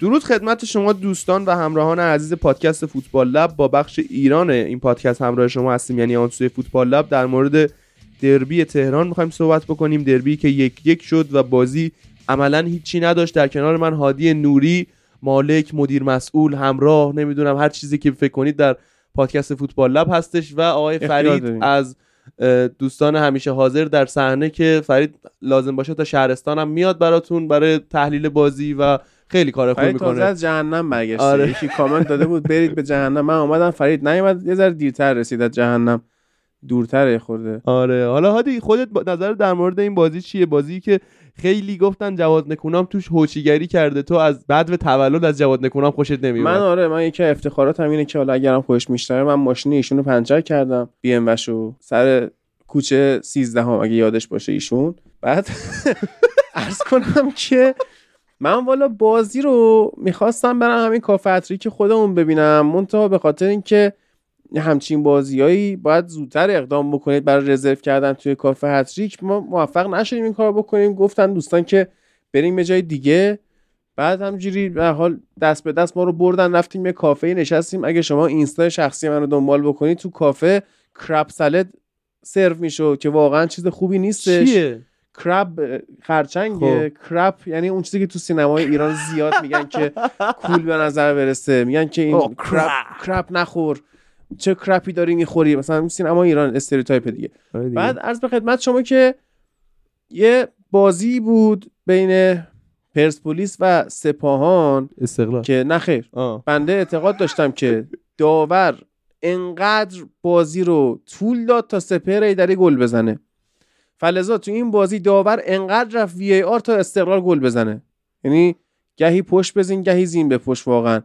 درود خدمت شما دوستان و همراهان عزیز پادکست فوتبال لب. با بخش ایران این پادکست همراه شما هستیم. یعنی آنسوی فوتبال لب در مورد دربی تهران می‌خوایم صحبت بکنیم. دربی که یک یک شد و بازی عملا هیچی نداشت. در کنار من هادی نوری مالک مدیر مسئول همراه نمی‌دونم هر چیزی که فکر کنید در پادکست فوتبال لب هستش و آقای فرید از دوستان همیشه حاضر در صحنه که فرید لازم باشه تا شهرستان هم میاد براتون برای تحلیل بازی و خیلی کار خوب می‌کنه. از جهنم برگشته. آره. یکی کامنت داده بود برید به جهنم. من اومدم فرید نیومد. یه ذره دیرتر رسید از جهنم. دورتره خورده. آره. حالا هادی خودت نظر در مورد این بازی چیه؟ بازی که خیلی گفتن جواد نکونام توش هوچیگری کرده. تو از بعد و تولد از جواد نکونام خوشت نمیاد من آره من یکی افتخاراتم اینه که حالا اگرم خوش میشتره من ماشین ایشونو پنچر کردم. بی ام وشو سر کوچه 13 هم اگه یادش باشه ایشون. بعد عرض کنم که من والا بازی رو می‌خواستم برم همین کافه که خودمون ببینم. منتها به خاطر اینکه همچین بازیایی باید زودتر اقدام بکنید برای رزرو کردن توی کافه هتریک ما موفق نشدیم این کار بکنیم. گفتن دوستان که بریم به جای دیگه. بعد همجوری به حال دست به دست ما رو بردن رفتیم یه کافه نشستیم. اگه شما اینستا شخصی من رو دنبال بکنید تو کافه crab salad سرو میشه که واقعا چیز خوبی نیستش. چیه؟ crab خرچنگ خب. crap یعنی اون چیزی که تو سینمای ایران زیاد میگن که cool به نظر برسه. میگن که این اوه، crap crap نخور. چه crap ی داری می‌خوری؟ مثلا سینما ایران stereotype دیگه. آره دیگه. بعد عرض به خدمت شما که یه بازی بود بین پرسپولیس و سپاهان استقلال. که نخیر آه. بنده اعتقاد داشتم که داور انقدر بازی رو طول داد تا سپر ایدری گل بزنه. فلزا تو این بازی داور انقدر رفت وی ای آر تا استقلال گل بزنه. یعنی گهی پشت بزین گهی زین به پشت واقعا.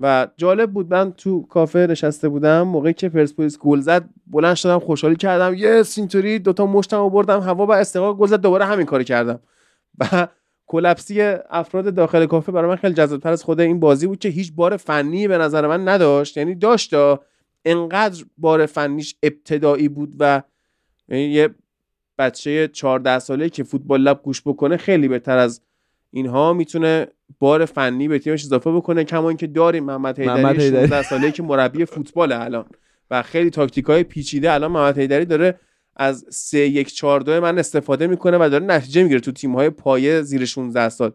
و جالب بود من تو کافه نشسته بودم موقعی که پرسپولیس گل زد بلند شدم خوشحالی کردم. یه اینطوری دوتا مشتم بردم هوا و استقلال گل زد دوباره همین کاری کردم. و کلپسی افراد داخل کافه برای من خیلی جذابتر از خود این بازی بود که هیچ بار فنی به نظر من نداشت. یعنی داشت دا انقدر بار فنیش ابتدایی بود و یه بچه 14 ساله که فوتبال لب گوش بکنه خیلی بهتر از اینها. می‌تونه بار فنی به تیمش اضافه بکنه کما اینکه داریم محمد حیدری حیدری. 16 ساله که مربی فوتبال الان و خیلی تاکتیک های پیچیده الان محمد حیدری داره از 3 1 4 2 من استفاده می‌کنه و داره نتیجه می‌گیره تو تیم های پایه زیر 16 سال.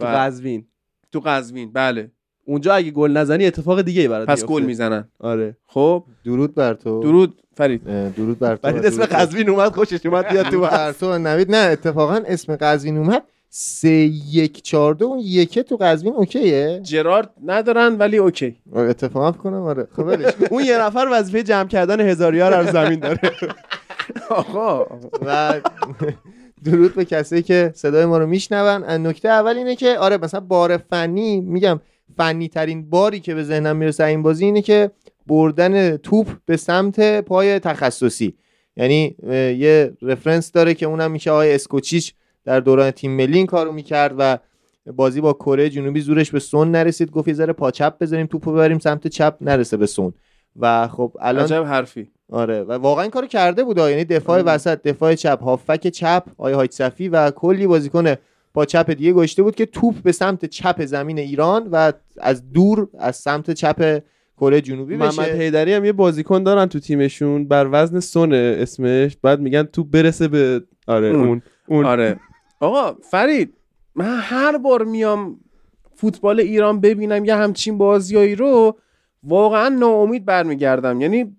تو و قزوین. تو قزوین بله. اونجا اگه گل نزنی اتفاق دیگه ای برات پس. گل می‌زنن. آره. خب؟ درود بر تو. درود. فرید. درود بر تو فرید اسم قزوین اومد خوشش اومد بیاد تو بر. تو. نوید نه اتفاقا اسم قزوین اومد. سه یک چهار دو اون یکه تو قزوین اوکیه؟ جرارد ندارن ولی اوکی. اتفاقا کنم آره. خب. اون یه نفر وظیفه جمع کردن هزاریار از زمین داره. آقا. و درود به کسایی که صدای ما رو میشنون. نکته اول اینه که آره مثلا بار فنی میگم فنی ترین باری که به ذهنم می‌رسه این بازی اینه که بردن توپ به سمت پای تخصصی. یعنی یه رفرنس داره که اونم میشه آقای اسکوچیچ در دوران تیم ملی این کارو می‌کرد و بازی با کره جنوبی زورش به سون نرسید. گفت یه ذره پا چپ بذاریم توپو ببریم سمت چپ نرسه به سون. و خب الان عجب حرفی. آره. و واقعا این کارو کرده بود آه. یعنی دفاع آره. وسط دفاع چپ هافک چپ آی هایت صفی و کلی بازیکن با چپ دیگه گشته بود که توپ به سمت چپ زمین ایران و از دور از سمت چپ کره جنوبی محمد بشه حیدری هم یه بازیکن دارن تو تیمشون. بر وزن سونه اسمش. بعد میگن تو برسه به آره اون. اون. اون. آره. آقا فرید من هر بار میام فوتبال ایران ببینم یه همچین بازیایی رو واقعا ناامید برمیگردم. یعنی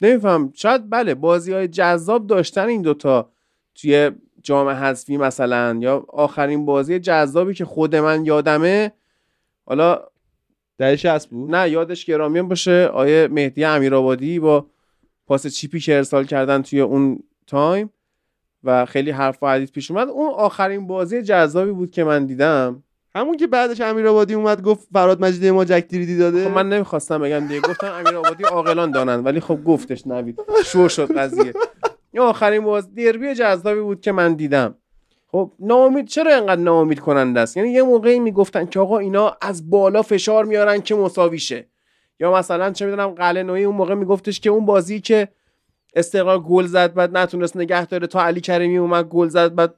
نمیفهم. شاید بله بازی های جذاب داشتن این دوتا توی جام حذفی مثلا یا آخرین بازی جذابی که خود من یادمه حالا دهه 60 بود؟ نه یادش گرامیان باشه آیه مهدی امیرآبادی با پاس چیپی که ارسال کردن توی اون تایم و خیلی حرف و حدیث پیش اومد. اون آخرین بازی جذابی بود که من دیدم. همون که بعدش امیرآبادی اومد گفت فراد مجیدی ما جک دیریدی داده خب من نمی‌خواستم بگم دیگه گفتم امیرآبادی عاقلان دانن ولی خب گفتش نوید. شور شد قضیه. این آخرین باز دربی جذابی بود که من دیدم. خب ناامید چرا اینقدر ناامید کننده است؟ یعنی یه موقعی می‌گفتن که آقا اینا از بالا فشار میارن که مساوی شه. یا مثلا چه می‌دونم قلعه نوعی اون موقع میگفتش که اون بازی که استقلال گل زد بعد نتونست نگه داره تا علی کریمی اومد گل زد بعد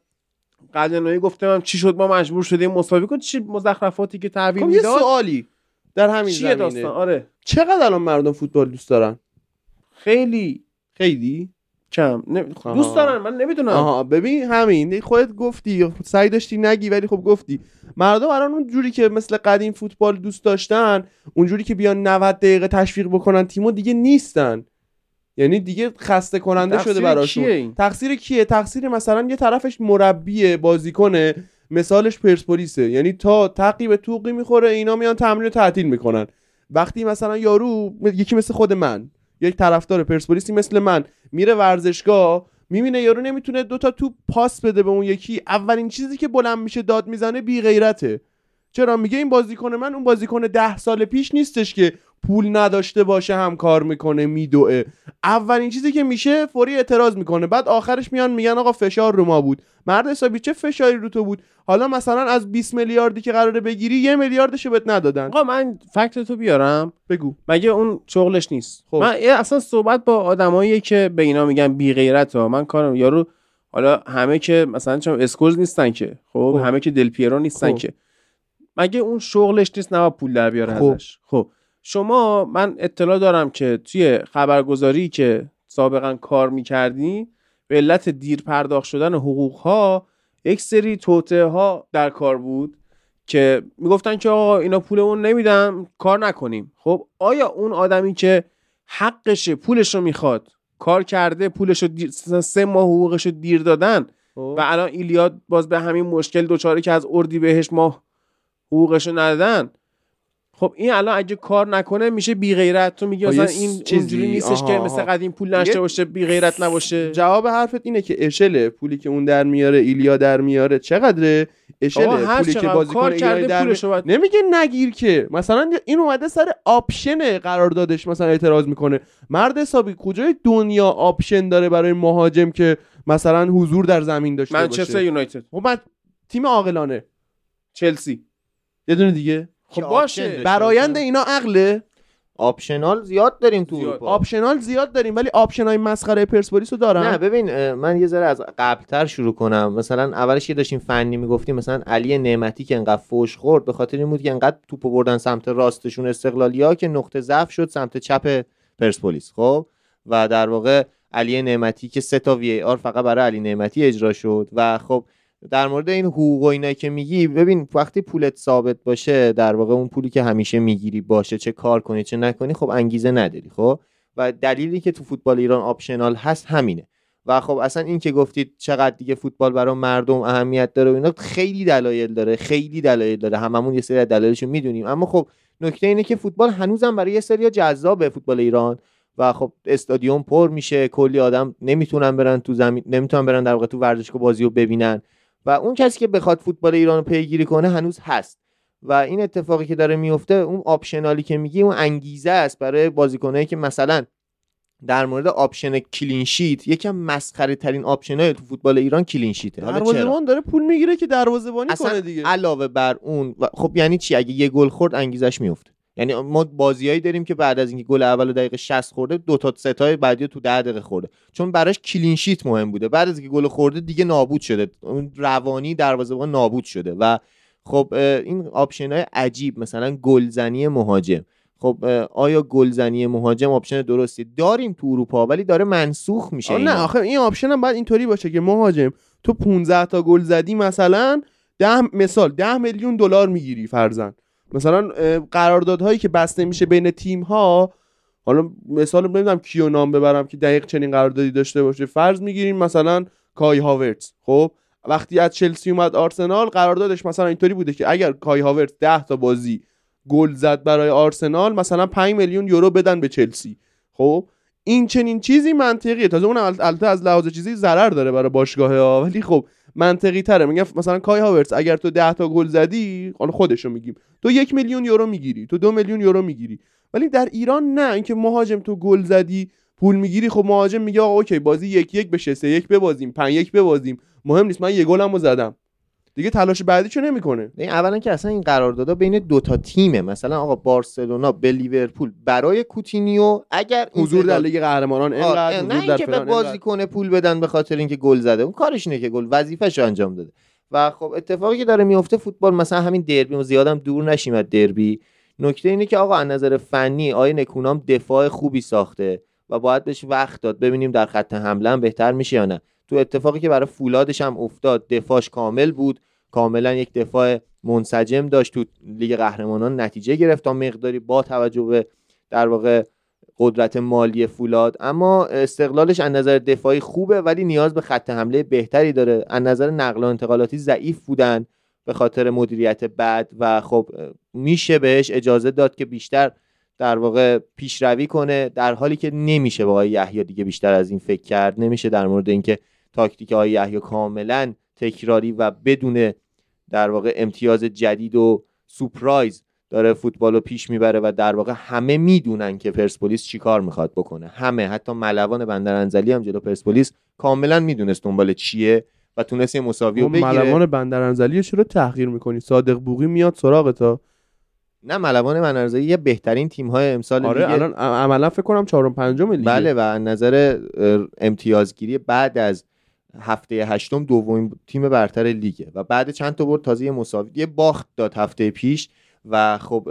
قلنوی گفتم چی شد ما مجبور شدیم مساوی کنیم. چی مزخرفاتی که تحویل خب یه می‌داد؟ سوالی در همین چیه زمینه. داستان؟ آره. چقدر الان مردم فوتبال دوست دارن؟ خیلی. خیلی؟ کم آها. دوست دارن من نمی‌دونم. آها ببین همین خودت گفتی سعی داشتی نگی ولی خب گفتی. مردم الان اون جوری که مثل قدیم فوتبال دوست داشتن اونجوری که بیان 90 دقیقه تشویق بکنن تیمو دیگه نیستن. یعنی دیگه خسته کننده شده براشون. کیه؟ تقصیر کیه؟ تقصیر مثلا یه طرفش مربیه بازیکنه مثالش پرسپولیسه. یعنی تا تقی به توقی می‌خوره اینا میان تمرین تعطیل می‌کنن. وقتی مثلا یارو یکی مثل خود من یک طرفدار پرسپولیسی مثل من میره ورزشگاه می‌بینه یارو نمی‌تونه دوتا توپ پاس بده به اون یکی اولین چیزی که بلند میشه داد می‌زنه بی غیرته چرا میگه این بازیکن من اون بازیکن ده سال پیش نیستش که پول نداشته باشه هم کار می‌کنه میدوه. اولین چیزی که میشه فوری اعتراض می‌کنه. بعد آخرش میان میگن آقا فشار رو ما بود. مرد حسابی چه فشاری رو تو بود؟ حالا مثلا از 20 میلیاردی که قراره بگیری یه میلیاردشو بهت ندادن. آقا من فکت تو بیارم. بگو. مگه اون شغلش نیست؟ خب. من اصلا صحبت با آدمایی که به اینا میگن بی غیرت ها من کارم یارو حالا همه که مثلا چون اسکورز نیستن که. خب, خب. همه که دل پیرو نیستن خب. که. مگه اون شغلش نیست نه پول در بیاره خب. ازش؟ خب. شما من اطلاع دارم که توی خبرگزاری که سابقا کار می‌کردی به علت دیر پرداخت شدن حقوق ها یک سری توطئه ها در کار بود که می‌گفتن که آقا اینا پولمون نمیدن کار نکنیم. خب آیا اون آدمی که حقشه پولش رو می‌خواد کار کرده پولش رو دیر... سه ماه حقوقش رو دیر دادن و الان ایلیاد باز به همین مشکل دوچاره که از اردی بهش ماه حقوقش رو ندادن. خب این الان اگه کار نکنه میشه بی غیرت تو میگی مثلا این چیزی- نیستش آها، که. مثل قدیم پول دیگه باشه بی غیرت نباشه. جواب حرفت اینه که اشل پولی که اون در میاره ایلیا در میاره چقدره؟ هر پولی که بازیکن کرده در باید نمیگه نگیر که. مثلا این اومده سر option قراردادش مثلا اعتراض می‌کنه. مرد حسابی کجای دنیا option داره برای مهاجم که مثلا حضور در زمین داشته منچستر باشه؟ یونایتد. خب من تیم عاقلانه. چلسی. یه دونه دیگه. خب باشه. برایند. اینا عقله. optional زیاد داریم تو. اروپا. optional زیاد داریم ولی option های مسخره پرسپولیس رو دارن نه ببین من یه ذره از قبلتر شروع کنم. مثلا اولش که داشتیم فنی می‌گفتیم مثلا علی نعمتی که انقدر فوش خورد به خاطر این بود که انقدر توپو بردن سمت راستشون استقلالیا که نقطه ضعف شد سمت چپ پرسپولیس خب؟ و در واقع علی نعمتی که سه تا VAR فقط برای علی نعمتی اجرا شد. و خب در مورد این حقوق و اینا که میگی ببین وقتی پولت ثابت باشه در واقع اون پولی که همیشه می‌گیری باشه چه کار کنی چه نکنی خب انگیزه نداری خب؟ و دلیلی که تو فوتبال ایران optional هست همینه. و خب اصلا این که گفتید چقدر دیگه فوتبال برای مردم اهمیت داره و اینا خیلی دلایل داره خیلی دلایل داره. هممون یه سری از دلایلشو می‌دونیم. اما خب نکته اینه که فوتبال هنوزم برای یه سری جذابه فوتبال ایران. و خب استادیوم پر میشه کلی آدم نمی‌تونن برن تو زمین نمی‌تونن برن در واقع تو ورزشگاه بازی رو ببینن. و اون کسی که بخواد فوتبال ایران رو پیگیری کنه هنوز هست. و این اتفاقی که داره میفته اون optional ی که میگی اون انگیزه است برای بازیکنایی که مثلا در مورد option clean sheet یکم مسخره ترین option تو فوتبال ایران clean sheet ه. دروازه‌بان داره پول می‌گیره که دروازه‌بانی کنه دیگه. علاوه بر اون خب یعنی چی؟ اگه یه گل خورد انگیزش میفته یعنی ما بازیایی داریم که بعد از اینکه گل اول دقیقه 60 خورده دو تا سه تای بعدی تو 10 دقیقه خورده. چون براش clean sheet مهم بوده. بعد از اینکه گل خورده دیگه نابود شده. اون روانی دروازه‌بان نابود شده و خب این option های عجیب مثلا گلزنی مهاجم. خب آیا گلزنی مهاجم option درستی؟ داریم تو اروپا ولی داره منسوخ میشه. نه آخه این option هم باید اینطوری باشه که مهاجم تو 15 تا گل زدی مثلا ده مثال 10 میلیون دلار می‌گیری فرضا مثلا قراردادهایی که بسته میشه بین تیم ها حالا مثال نمی‌دونم کیو نام ببرم که دقیق چنین قراردادی داشته باشه. فرض می‌گیریم مثلا کای هاورتز خب؟ وقتی از چلسی اومد آرسنال قراردادش مثلا اینطوری بوده که اگر کای هاورتز 10 تا بازی گل زد برای آرسنال مثلا 5 میلیون یورو بدن به چلسی. خب؟ این چنین چیزی منطقیه. تازه اون ال- البته از لحاظ چیزی ضرر داره برای باشگاه ها ولی خب منطقی تره. میگم مثلا کای هاورتز اگر تو 10 تا گل زدی حالا خودشو میگیم. تو یک میلیون یورو می‌گیری تو دو میلیون یورو می‌گیری. ولی در ایران نه. اینکه مهاجم تو گل زدی پول می‌گیری خب مهاجم میگه آقا اوکی بازی یک یک بشه سه یک ببازیم پنج یک ببازیم. مهم نیست. من یه گلمو زدم. دیگه تلاش بعدیشو نمی‌کنه. این اولا که اصلا این قراردادها بین دو تا تیمه. مثلا آقا بارسلونا به لیورپول برای کوتینیو اگر حضور در لیگ قهرمانان اینقدر نه حضور اینکه به. بازیکن پول بدن به خاطر اینکه گل زده. اون کارش اینه که گل وظیفه‌شو انجام داده. و خب اتفاقی که داره میفته فوتبال مثلا همین دربی و زیادم دور نشیم از دربی. نکته اینه که آقا از نظر فنی آیه نکونام دفاع خوبی ساخته و باید بهش وقت داد. ببینیم در خط حمله هم بهتر میشه یا نه. تو اتفاقی که برای فولادش هم افتاد دفاعش کامل بود. کاملا یک دفاع منسجم داشت. تو لیگ قهرمانان نتیجه گرفت تا مقداری با توجه به در واقع قدرت مالی فولاد. اما استقلالش از نظر دفاعی خوبه ولی نیاز به خط حمله بهتری داره. از نظر نقل و انتقالاتی ضعیف بودن به خاطر مدیریت بد و خب میشه بهش اجازه داد که بیشتر در واقع پیشروی کنه. در حالی که نمیشه با آقای یحیی دیگه بیشتر از این فکر کرد. نمیشه در مورد اینکه تاکتیک آقای یحیی کاملا تکراری و بدون در واقع امتیاز جدید و surprise داره فوتبال رو پیش می‌بره و در واقع همه می‌دونن که پرسپولیس چیکار می‌خواد بکنه. همه حتی ملوان بندر انزلی هم جلو پرسپولیس کاملا می‌دونست دنبال چیه و تونست یه مساوی رو بگیره. ملوان بندر انزلی چرا تحقیر می‌کنی؟ صادق بوقی میاد سراغ تا نه ملوان بندر انزلی یه بهترین تیم های امسال آره لیگ الان عملا فکر کنم چهارم پنجم لیگه بله و نظر امتیازگیری بعد از هفته هشتم دومین تیم برتر لیگه. و بعد چند تا برد تازه یه مساوی یه باخت داد هفته پیش. و خب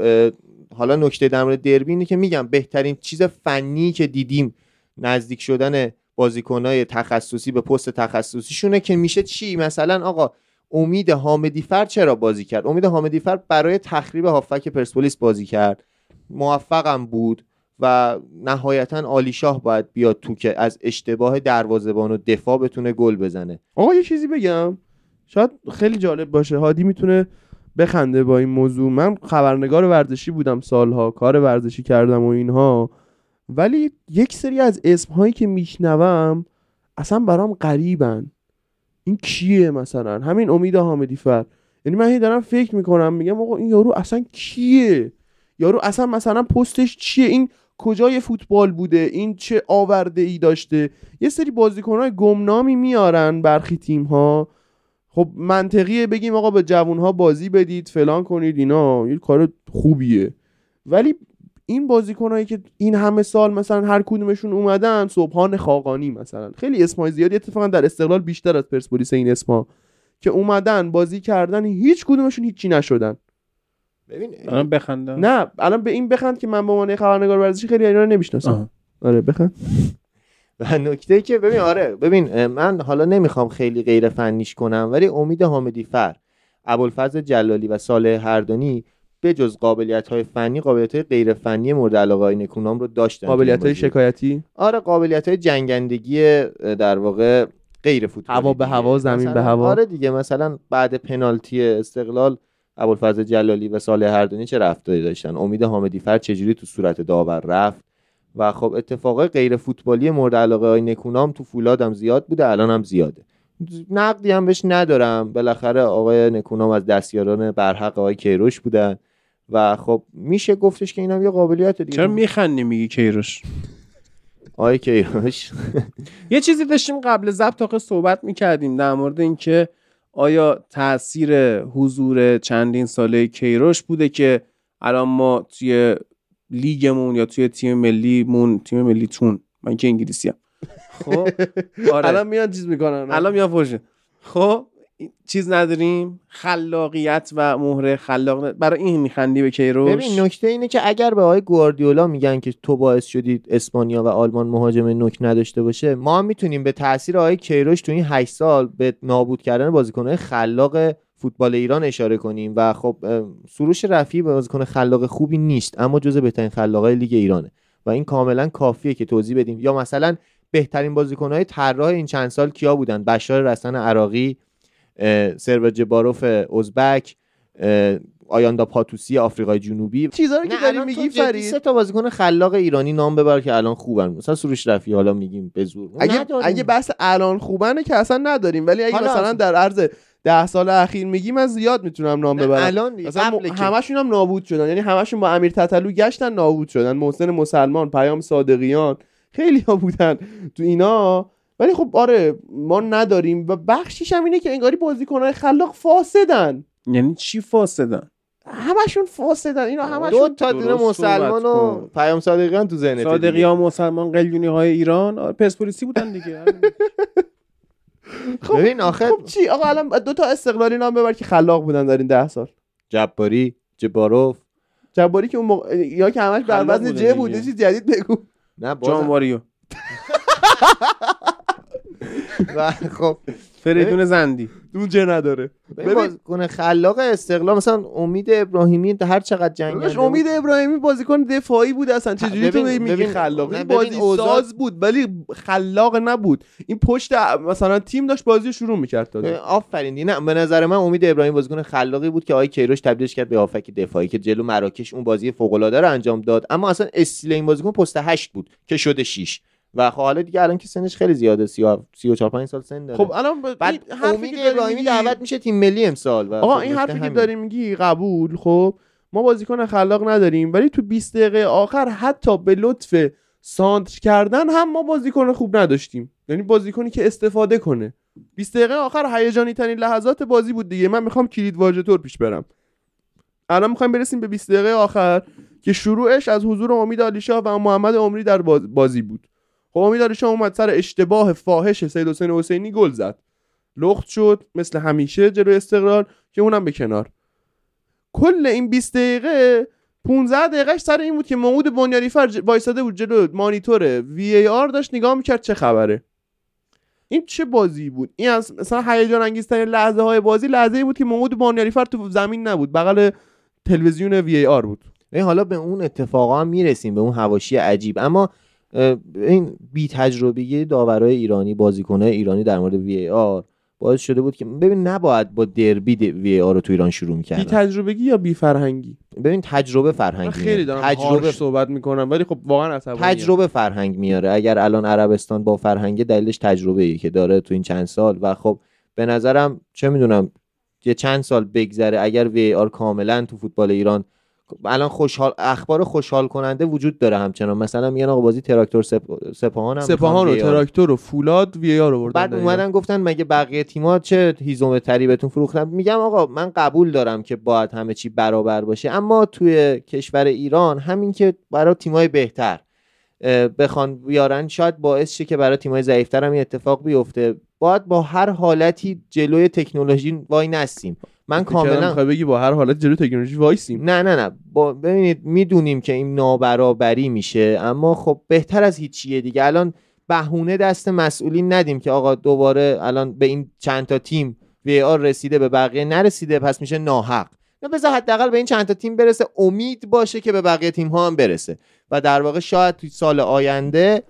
حالا نکته در مورد دربی اینه که میگم بهترین چیز فنی که دیدیم نزدیک شدن بازیکنهای تخصصی به پست تخصصیشونه که میشه چی؟ مثلا آقا امید حامدی فر چرا بازی کرد؟ امید حامدی فر برای تخریب هافک پرسپولیس بازی کرد. موفقم بود. و نهایتا عالی شاه باید بیاد تو که از اشتباه دروازه‌بان و دفاع بتونه گل بزنه. آقا یه چیزی بگم. شاید خیلی جالب باشه. هادی می‌تونه بخنده با این موضوع. من خبرنگار ورزشی بودم سالها کار ورزشی کردم و اینها. ولی یک سری از اسمهایی که میشنوم اصلا برام غریبن. این کیه مثلا؟ همین امید حامدی فر. یعنی من هی دارم فکر می‌کنم میگم آقا این یارو اصلا کیه؟ یارو اصلا مثلا پستش چیه؟ این کجای فوتبال بوده؟ این چه آورده ای داشته؟ یه سری بازیکنهای گمنامی میارن برخی تیم ها خب منطقیه بگیم آقا به جوانها بازی بدید فلان کنید اینا. یه کار خوبیه. ولی این بازیکنهایی که این همه سال مثلا هر کدومشون اومدن صبحان خاقانی مثلا. خیلی اسمای زیادی اتفاقا در استقلال بیشتر از پرسپولیس این اسما که اومدن بازی کردن هیچ کدومشون هیچی نشدن. ببین الان بخندم نه الان به این بخند که من به عنوان خبرنگار ورزشی خیلی اینا رو نمی‌شناسم. آره بخند و نکته که ببین آره ببین من حالا نمی‌خوام خیلی غیر فنیش کنم ولی امید حامدی فر ابوالفضل جلالی و صالح هردانی به جز قابلیت های فنی قابلیت های غیر فنی مورد علاقه های نکونام رو داشتن قابلیت های. شکایتی آره قابلیت های جنگندگی در واقع غیر فوتبالی هوا به. هوا، زمین به هوا. آره دیگه مثلا بعد پنالتی استقلال ابوالفضل جلالی و صالح هردانی چه رفتاری داشتن؟ امید حامدی فر چجوری تو صورت داور رفت؟ و خب اتفاقای غیر فوتبالی مورد علاقه های نکونام تو فولادم زیاد بوده الان هم زیاده. نقدی هم بهش ندارم. بالاخره آقای نکونام از دستیاران برحق آقای کیروش بودن. و خب میشه گفتش که اینا یه قابلیت دیگه. چرا میخندی میگی کیروش؟ آقای کیروش. یه چیزی داشتیم قبل ضبط صحبت می‌کردیم در مورد اینکه آیا تاثیر حضور چندین ساله کیروش بوده که الان ما توی لیگمون یا توی تیم ملیمون تیم ملیتون من که انگلیسی هم خب؟ آره. الان میان چیز می‌کنن. الان میاد فوشه خب؟ چیز نداریم؟ خلاقیت و مهره خلاق برای این میخندی به کیروش؟ ببین نکته اینه که اگر به آقای گواردیولا میگن که تو باعث شدید اسپانیا و آلمان مهاجم نوک نداشته باشه ما هم می‌تونیم به تاثیر آقای کیروش تو این 8 سال به نابود کردن بازیکنهای خلاق فوتبال ایران اشاره کنیم و خب سروش رفیعی بازیکن خلاق خوبی نیست اما جزو بهترین خلاقای لیگ ایرانه و این کاملا کافیه که توضیح بدیم. یا مثلا بهترین بازیکنهای طراح این چند سال کیا بودن؟ بشار رسن عراقی اه، سرور جباروف ازبک آیاندا پاتوسی آفریقای جنوبی. چیزا رو که داری میگی فرید؟ سه تا بازیکن خلاق ایرانی نام ببر که الان خوبن. مثلا سروش رفی حالا میگیم به زور. اگه نداریم. اگه بحث الان خوبنه که اصلا نداریم. ولی اگه مثلا در عرض ده سال اخیر میگی من زیاد می‌تونم نام ببرم. الان مثلا م... همشون هم نابود شدن. یعنی همشون با امیر تتلو گشتن نابود شدن. محسن مسلمان پیام صادقیان خیلی ها بودن تو اینا. ولی خب آره ما نداریم و بخشیش هم اینه که انگاری بازیکنهای خلاق فاسدن. یعنی چی فاسدن؟ همشون فاسدن. اینا دو همشون تا دونه درست مسلمان و. پیام صادقیان تو ذهنت صادقی ها مسلمان قلیونی های ایران؟ آره، پرسپولیسی بودن دیگه. ببین آخه خب چی؟ آقا الان دو تا استقلالی نام ببر که خلاق بودن در این ده سال. جباری جباروف. جباری که اون موقع یا که همش بر وزن جه بود چیز جدید بگو. نه جان واریو خب فریدون زندی. اون جه نداره. بازیکن خلاق استقلال مثلا امید ابراهیمی هر چقدر بود. امید ابراهیمی بازیکن دفاعی بود اصلا چجوری تو ببین- میگی ببین- خلاق؟ بازی ساز بود ولی خلاق نبود. این پشت مثلا تیم داشت بازی رو شروع می‌کرد تازه آفرین. نه به نظر من امید ابراهیم بازیکن خلاقی بود که آقای کیروش تبدیلش کرد به هافک دفاعی که جلو مراکش اون بازی فوق العاده رو انجام داد. اما اصلا استیل این بازیکن پست 8 بود که شده 6 و خب حالا دیگه الان که سنش خیلی زیاده 34 5 سال سن داره. خب الان ب... بعد امید که داری ابراهیمی میگی- دعوت میشه تیم ملی امسال و آقا خب این حرفی که همینه. داری میگی قبول خب ما بازیکن خلاق نداریم ولی تو 20 دقیقه آخر حتی به لطف سانتر کردن هم ما بازیکن خوب نداشتیم. یعنی بازیکنی که استفاده کنه. 20 دقیقه آخر هیجانی ترین لحظات بازی بود دیگه. من می‌خوام کلید واژه طور پیش برم. الان می‌خوایم برسیم به 20 دقیقه آخر که شروعش از حضور امید علیشاه و محمد عمری در باز- بازی بود. خب امید علیشاه اومد سر اشتباه فاحش سید حسین حسینی گل زد. لخت شد مثل همیشه جلوی استقلال که اونم به کنار. کل این 20 دقیقه 15 دقیقهش سر این بود که محمود بنیادیفر ج- وایساده بود جلو مانیتور وی ای آر داشت نگاه می‌کرد چه خبره. این چه بازی بود؟ این از مثلا هیجان انگیزترین لحظه های بازی لحظه ای بود که محمود بنیادیفر تو زمین نبود. بغل تلویزیون وی ای آر بود. ببین حالا به اون اتفاقا هم می‌رسیم به اون هواشی عجیب. اما این بی تجربگی داورای ایرانی بازیکنهای ایرانی در مورد وی آر باعث شده بود که ببین نباید با دربی وی آر رو تو ایران شروع بی می‌کردن. تجربگی یا بی فرهنگی ببین تجربه من فرهنگ خیلی. دارم تجربه تجربه صحبت می‌کنم ولی خب واقعا عصبانیم. تجربه فرهنگ میاره. اگر الان عربستان با فرهنگ دلیلش تجربه ای که داره تو این چند سال. و خب به نظرم چه می‌دونم یه چند سال بگذره اگر VAR کاملا تو فوتبال ایران الان خوشحال اخبار خوشحال کننده وجود داره همچنان مثلا میگن آقا بازی تراکتور سپ... سپاهان هم سپاهان و. تراکتور و فولاد VAR آوردن بعد. اومدن گفتن مگه بقیه تیم‌ها چه هیزم تری بهتون فروختن میگم آقا من قبول دارم که باید همه چی برابر باشه اما توی کشور ایران همین که برای تیم‌های بهتر بخوان بیارن شاید باعث شه که برای تیم‌های ضعیف‌تر هم این اتفاق بیفته باید با هر حالتی جلوی تکنولوژی وای نستیم من کاملا می‌خوای بگی با هر حالت جلو تکنولوژی وایسیم. نه نه نه. با ببینید می‌دونیم که این نابرابری میشه اما خب بهتر از هیچیه دیگه. الان بهونه دست مسئولین ندیم که آقا دوباره الان به این چند تا تیم وی آر رسیده به بقیه نرسیده پس میشه ناحق. نه بذار حداقل به این چند تا تیم برسه. امید باشه که به بقیه تیم ها هم برسه. و در واقع شاید توی سال آینده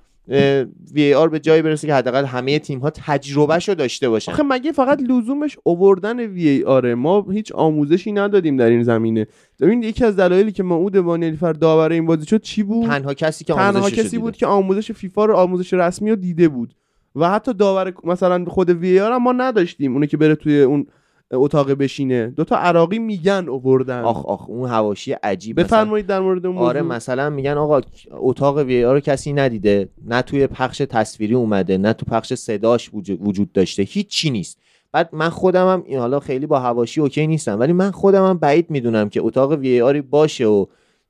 وی آر به جایی برسه که حداقل همه تیم ها تجربهشو داشته باشن. آخه مگه فقط لزومش اووردن وی آره ما هیچ آموزشی ندادیم در این زمینه. ببین یکی از دلایلی که معود بانیلیفر داور این بازی شد چی بود؟ تنها کسی که تنها کسی بود که آموزش فیفا رو آموزش رسمی رو دیده بود. و حتی داور مثلا خود وی آر هم ما نداشتیم اونی که بره توی اون اتاق بشینه. دوتا عراقی میگن اووردن. آخ آخ اون هواشی عجیب بفرمایید در مورد اون موضوع. آره مثلا میگن آقا اتاق وی آر رو کسی ندیده. نه توی پخش تصویری اومده نه تو پخش صداش وجود, وجود داشته. هیچ چی نیست. بعد من خودم هم این حالا خیلی با حواشی okay نیستم ولی من خودم هم بعید می‌دونم که اتاق VAR ی باشه و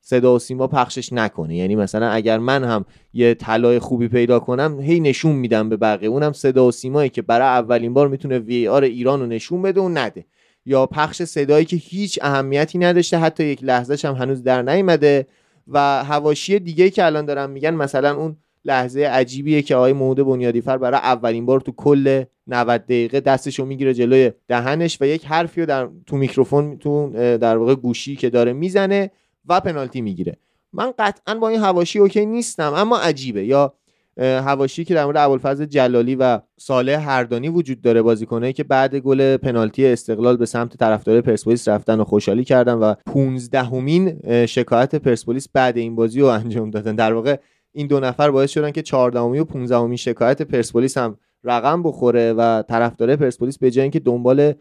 صدا و سیما پخشش نکنه. یعنی مثلا اگر من هم یه طلای خوبی پیدا کنم هی نشون میدم به بقیه. اونم صدا و سیمایی که برای اولین بار می‌تونه VAR ایران رو نشون بده و نده. یا پخش صدایی که هیچ اهمیتی نداشته حتی یک لحظهش هم هنوز در نیومده و حواشی دیگه که الان دارم میگن مثلا اون لحظه عجیبیه که آقای محمود بنیادیفر برای اولین بار تو کل 90 دقیقه دستشو می‌گیره جلوی دهنش و یک حرفی رو در تو میکروفون تو در واقع گوشی که داره می‌زنه. و پنالتی می‌گیره. من قطعا با این هواشی اوکی نیستم اما عجیبه. یا هواشی که در مورد ابوالفضل جلالی و صالح هردانی وجود داره بازیکنایی که بعد گل پنالتی استقلال به سمت طرفدار پرسپولیس رفتن و خوشحالی کردن و 15 همین شکایت پرسپولیس بعد این بازی رو انجام دادن. در واقع این دو نفر باعث شدن که 14 و 15 همین شکایت پرسپولیس هم رقم بخوره و طرفدار پرسپولیس به جای اینکه دنبال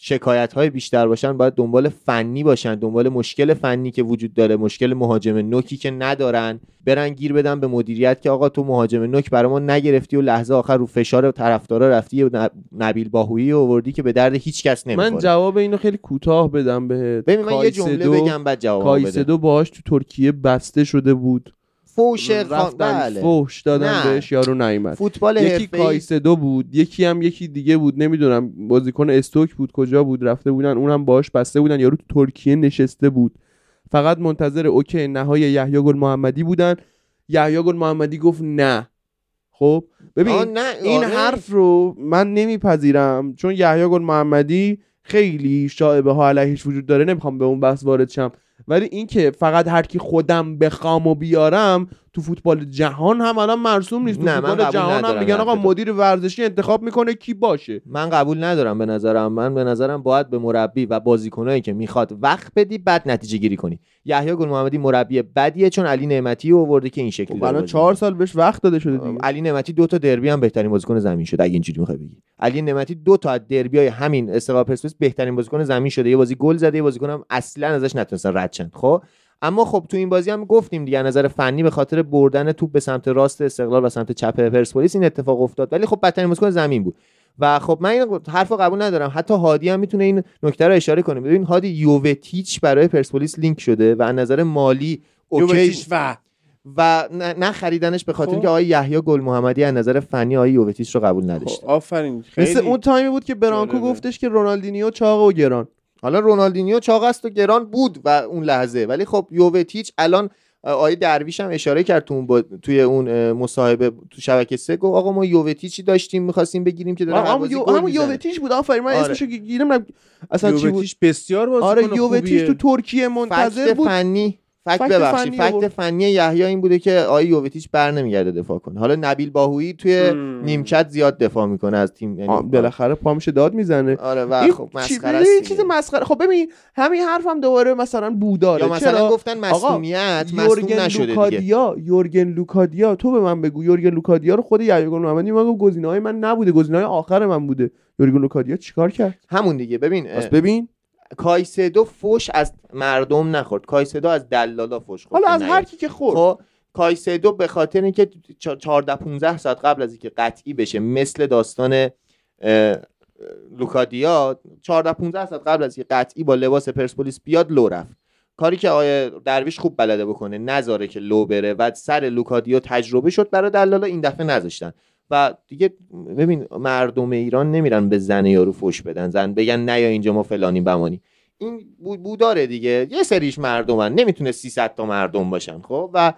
شکایت های بیشتر باشن باید دنبال فنی باشن دنبال مشکل فنی که وجود داره مشکل مهاجم نوکی که ندارن برن گیر بدن به مدیریت که آقا تو مهاجم نوک برای ما نگرفتی و لحظه آخر رو فشار طرفدارا رفتی و نب- نبیل باهویی آوردی که به درد هیچ کس نمی‌خوره. من جواب اینو خیلی کوتاه بدم بهت. ببین من یه جمله بگم بعد جواب بده کایسدو باهاش تو ترکیه بسته شده بود. فوش رفتن بله. فحش دادن نه. بهش یارو نیومد. فوتبال یکی حرفه‌ای کایسدو بود یکی هم یکی دیگه بود نمی‌دونم بازیکن استوک بود کجا بود رفته بودن اونم باش بسته بودن یارو تو ترکیه نشسته بود. فقط منتظر اوکی نهای یحیی گل محمدی بودن. یحیی گل محمدی گفت نه. خب؟ ببین نه این آره. حرف رو من نمیپذیرم چون یحیی گل محمدی خیلی شایبه ها علیهش وجود داره نمی‌خوام به اون بحث وارد شم. ولی اینکه فقط هر کی خودم بخوام و بیارم تو فوتبال جهان هم الان مرسوم نیست. تو نه، فوتبال جهان هم میگن آقا. مدیر ورزشی انتخاب می‌کنه کی باشه. من قبول ندارم به نظرم. من به نظرم باید به مربی و بازیکنایی که می‌خواد وقت بدی بعد نتیجه گیری کنی. یحیی گل محمدی مربی بدیه چون علی نعمتی آورده که این شکلی خب الان بازی چهار می‌کنه. سال بهش وقت داده شده دیگه. علی نعمتی دو تا دربی هم بهترین بازیکن زمین شده اگه اینجوری می‌خوای بگی. علی نعمتی دو تا از دربی های همین استقلال پرسپولیس بهترین بازیکن زمین شده. یه بازی گل زده یه بازیکن هم اصلا ازش نتونستن رد شن. خب؟ اما خب تو این بازی هم گفتیم دیگه نظر فنی به خاطر بردن توپ به سمت راست استقلال و سمت چپ پرسپولیس این اتفاق افتاد. ولی خب بدترین بازیکن زمین بود. و خب من این حرفو قبول ندارم. حتی هادی هم می‌تونه این نکته رو اشاره کنه. ببین هادی یووتیچ برای پرسپولیس لینک شده و از نظر مالی okay و و نه, خریدنش به خاطر خب. اینکه آقای یحیی گل محمدی از نظر فنی آقای یووتیچ رو قبول نداشت خب، آفرین خیلی مثل اون تایمی بود که برانکو. گفتش که رونالدینیو چاق و گران حالا رونالدینیو چاق است و گران بود و اون لحظه ولی خب یووتیچ الان آقای درویش هم اشاره کرد تو اون با... توی اون مصاحبه تو شبکه سه گفت آقا ما یووتیچی داشتیم می‌خواستیم بگیریم که داره همون یو... همون. یووتیچ بود آفرین من آره. اسمشو گیرم. اصلا چی بود بسیار بازیکن آره یووتیچ خوبیه. تو ترکیه منتظر بود funny fact fact ببخشید funny fact. فنی یحیی این بوده که آقای یووتیچ بر نمیگرده دفاع کنه. حالا نبیل باهویی توی مم. نیمکت زیاد دفاع می‌کنه از تیم یعنی بالاخره پا میشه داد می‌زنه. آره و خب مسخره این است چیز. مسخره خب ببین همین حرفم دوباره مثلا بوداره. یا مثلا چرا گفتن مسئولیت یورگن نشده دیگه. لوکادیا یورگن لوکادیا تو به من بگو یورگن لوکادیا رو خود یحیی گل محمدی من گزینه‌های من نبوده گزینه‌های آخر من بوده. یورگن لوکادیا چیکار کرد؟ همون دیگه ببین ببین. کایسدو فوش از مردم نخورد. کایسدو از دلالا فوش خورد. حالا از هر. کی که خورد. خب کایسدو به خاطر اینکه چا- 14 15 ساعت قبل از اینکه قطعی بشه مثل داستان لوکادیا 14 15 ساعت قبل از اینکه قطعی با لباس پرسپولیس بیاد لو رفت. کاری که آقای درویش خوب بلده بکنه نذاره که لو بره و سر لوکادیا تجربه شد برای دلالا این دفعه نذاشتن. و دیگه ببین مردم ایران نمیرن به زن یارو فوش بدن. زن بگن نه یا اینجا ما فلانی بمانی. این بود بوداره دیگه. یه سریش مردمن. نمی‌تونه 300 تا مردم باشن خب؟ و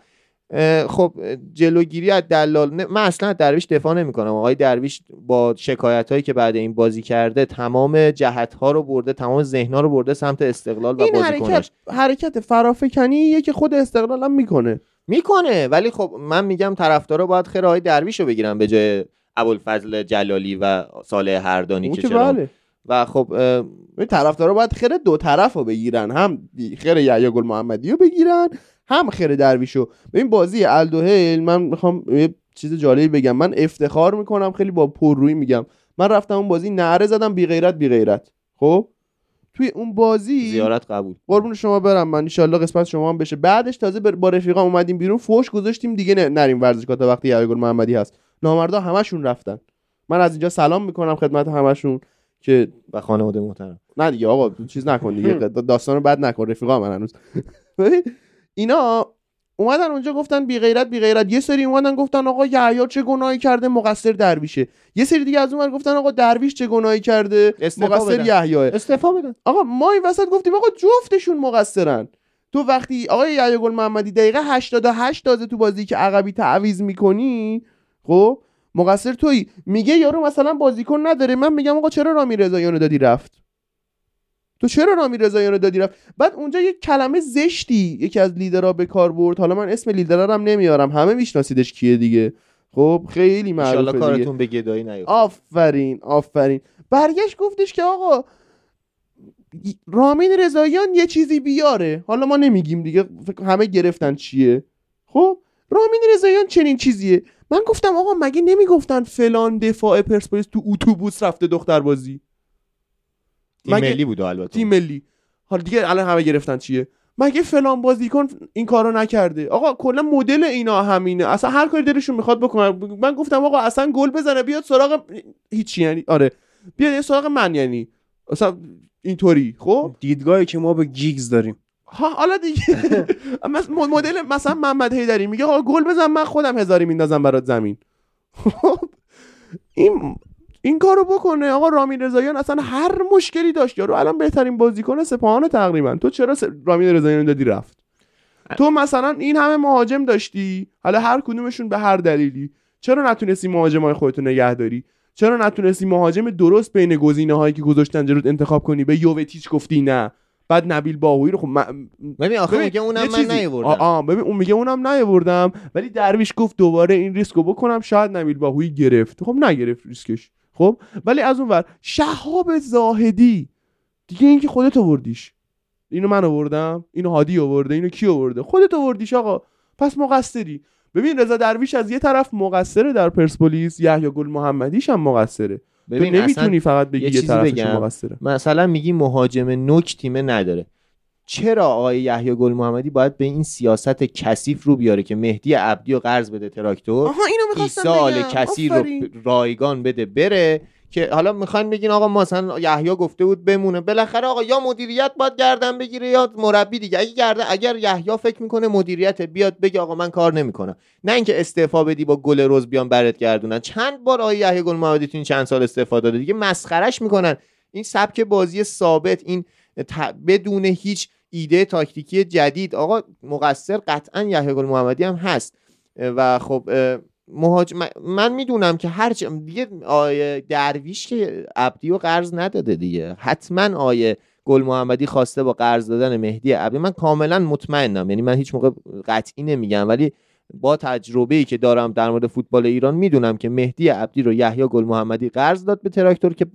خب جلوگیری از دلال من اصلا درویش دفاع نمی‌کنم. آقای درویش با شکایت هایی که بعد این بازی کرده تمام جهت ها رو برده تمام ذهن ها رو برده سمت استقلال و این حرکت حرکت فرافکنیه که خود استقلال هم می‌کنه. می‌کنه. ولی خب من میگم طرفدارا باید خیر آقای درویش رو بگیرن به جای ابوالفضل جلالی و صالح هردانی که چرا بله. و خب طرفدارا باید خیر دو طرف رو بگیرن. هم خیر یحیی گل محمدی رو بگیرن هم خیر درویشو. ببین بازی الدوهیل من می‌خوام یه چیز جالبی بگم. من افتخار می‌کنم خیلی با پررویی میگم. من رفتم اون بازی نعره زدم بی غیرت بی غیرت خب؟ توی اون بازی زیارت قبول. قربون شما برم. من انشالله قسمت شما هم بشه. بعدش تازه با رفیقا اومدیم بیرون. فوش گذاشتیم دیگه نه- نریم ورزشگاه تا وقتی گل محمدی هست. نامردا همشون رفتن. من از اینجا سلام می‌کنم خدمت همشون که و خانواده محترم. نه دیگه آقا چیز نکن دیگه. داستان رو بد نکن. رفیقا من هنوز. اینا اومدن اونجا گفتن بی غیرت بی غیرت. یه سری اومدن گفتن آقا یحیی چه گناهی کرده؟ مقصر درویشه. یه سری دیگه از اون گفتن آقا درویش چه گناهی کرده؟ مقصر. یحیی استعفا بدن. آقا ما این وسط گفتیم آقا جفتشون مقصرن. تو وقتی آقای یحیی گل محمدی دقیقه 88 تازه تو بازی که عقبی تعویض می‌کنی خب مقصر تویی. میگه یارو مثلا بازیکن نداره. من میگم آقا چرا رامی رضاییانو دادی رفت؟ تو چرا رامی رضاییانو دادی رفت؟ بعد اونجا یک کلمه زشتی یکی از لیدرها به کار برد. حالا من اسم لیدرها رو هم نمیارم. همه میشناسیدش کیه دیگه. خب خیلی معروفه دیگه. کارتون به گدایی نیفته آفرین آفرین. برگشت گفتش که آقا رامین رضاییان یه چیزی بیاره. حالا ما نمیگیم دیگه. همه گرفتن چیه. خب رامین رضاییان چنین چیزیه. من گفتم آقا مگه نمی‌گفتن فلان دفاع پرسپولیس تو اتوبوس رفته دختر بازی تیم مگه- ملی بود البته. تیم ملی حالا دیگه الان همه گرفتن چیه؟ مگه فلان بازیکن این کارو نکرده؟ آقا کلا مدل اینا همینه. اصلا هر کاری دلشون می‌خواد بکنن من گفتم آقا اصلا گل بزنه بیاد سراغ هیچی یعنی آره. بیاد یه سراغ من یعنی. اصلا اینطوری خب؟ دیدگاهی که ما به گیگز داریم. ها حالا دیگه. مدل مثلا محمد حیدری میگه آقا گل بزن من خودم هزاری میندازم برات زمین. خب؟ این این کارو بکنه. آقا رامین رضاییان اصلا هر مشکلی داشت. یارو الان بهترین بازیکن سپاهان تقریبا. تو چرا س... رامین رضاییان دادی رفت؟ تو مثلا این همه مهاجم داشتی. حالا هر کدومشون به هر دلیلی. چرا نتونستی مهاجمای خودتو نگه داری؟ چرا نتونستی مهاجم درست بین گزینه هایی که گذاشتن جلوت انتخاب کنی؟ به یووتیچ گفتی نه. بعد نبیل باهویی رو خب من- ببین آخه میگه اونم من نیاوردم. ببین اون میگه اونم نیاوردم. ولی درویش گفت دوباره این ریسکو بکنم. شاید نبیل باهویی گرفت. خب نگرفت ریسکش. خب؟ ولی از اون ور شهاب زاهدی. دیگه اینکه خودت آوردیش. اینو من آوردم اینو هادی آورده اینو کی آورده؟ خودت آوردیش آقا. پس مقصری. ببین رضا درویش از یه طرف مقصره در پرسپولیس یحیی گل محمدیش هم مقصره. تو ببین اصلا نمی‌تونی فقط بگی یه یه, طرفش. مقصره. مثلا میگی مهاجم نوک تیمه نداره. چرا آقای یحیی گل محمدی باید به این سیاست کثیف رو بیاره که مهدی عبدی و قرض بده تراکتور آها اینو. کثیر آفرین. رو رایگان بده بره که حالا می‌خواین بگین آقا مثلا یحیی گفته بود بمونه. بالاخره آقا یا مدیریت باید گردن بگیره یا مربی دیگه. اگه گردن اگر یحیی فکر می‌کنه مدیریت بیاد بگه آقا من کار نمی‌کنم. نه اینکه استعفا بدی با گل روز بیان برات گردونن. چند بار آقای یحیی گل محمدی تو این چند سال استعفا داده؟ دیگه مسخرش می‌کنن. این سبک بازی ثابت این ت- بدون هیچ ایده تاکتیکی جدید. آقا مقصر قطعا یحیی گل محمدی هم هست. و خب مهاجم من- می‌دونم که هر چه دیگه آیه درویش که عبدی و قرض نداده دیگه. حتما آیه گل محمدی خواسته با قرض دادن مهدی عبدی. من کاملا مطمئنم. یعنی من هیچ موقع قطعی نمیگم ولی با تجربه ای که دارم در مورد فوتبال ایران می‌دونم که مهدی عبدی رو یحیی گل محمدی قرض داد به تراکتور که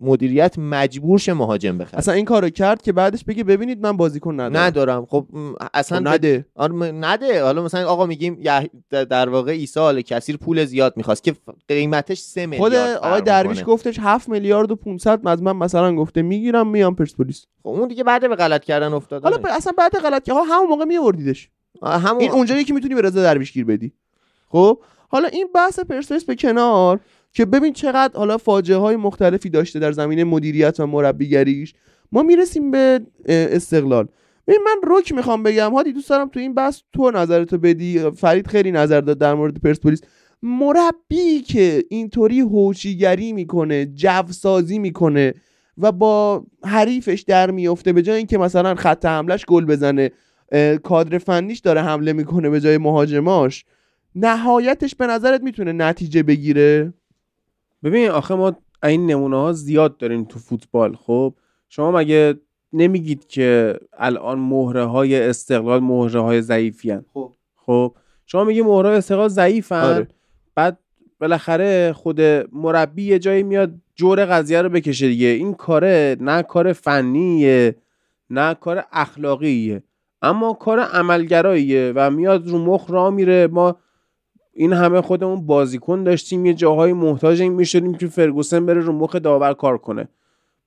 مدیریت مجبور شه مهاجم بخره. اصلا این کارو کرد که بعدش بگه ببینید من بازیکن ندارم. ندارم. خب اصلا خب نده. آره نده. حالا مثلا آقا میگیم در- واقع عیسی آل کثیر پول زیاد می‌خواست که قیمتش 3 میلیارد خود آقای درویش. گفتش 7 میلیارد و 500 از من مثلا گفته می‌گیرم میام پرسپولیس. خب اون دیگه بعد به غلط کردن افتاده حالا اصلا بعد غلط که ها همون موقع میوردیدش همون این اونجایی که می‌تونی به رضا درویش گیر بدی. خب؟ حالا این بحث پرسپولیس به کنار که ببین چقدر حالا فاجعه های مختلفی داشته در زمینه مدیریت و مربیگریش ما می‌رسیم به استقلال. ببین من رک می‌خوام بگم هادی دوست دارم تو این بحث تو نظرتو بدی فرید خیلی نظر داد در مورد پرسپولیس. مربی که اینطوری هوچیگری می‌کنه جوسازی می‌کنه و با حریفش در میفته به جای اینکه مثلا خط حملش گل بزنه کادر فنیش داره حمله می‌کنه به جای مهاجماش نهایتش به نظرت می‌تونه نتیجه بگیره ببین آخه ما این نمونه ها زیاد داریم تو فوتبال خب شما مگه نمیگید که الان مهره های استقلال مهره های ضعیفی هن. خب. خب شما میگی مهره استقلال ضعیفن آره. بعد بالاخره خود مربی یه جایی میاد جور قضیه رو بکشه دیگه این کاره نه کار فنیه نه کار اخلاقیه اما کار عملگراییه و میاد رو مخ را میره. ما این همه خودمون بازیکن داشتیم یه جاهای محتاج این می‌شدیم که فرگوسن بره رو مخ داور کار کنه.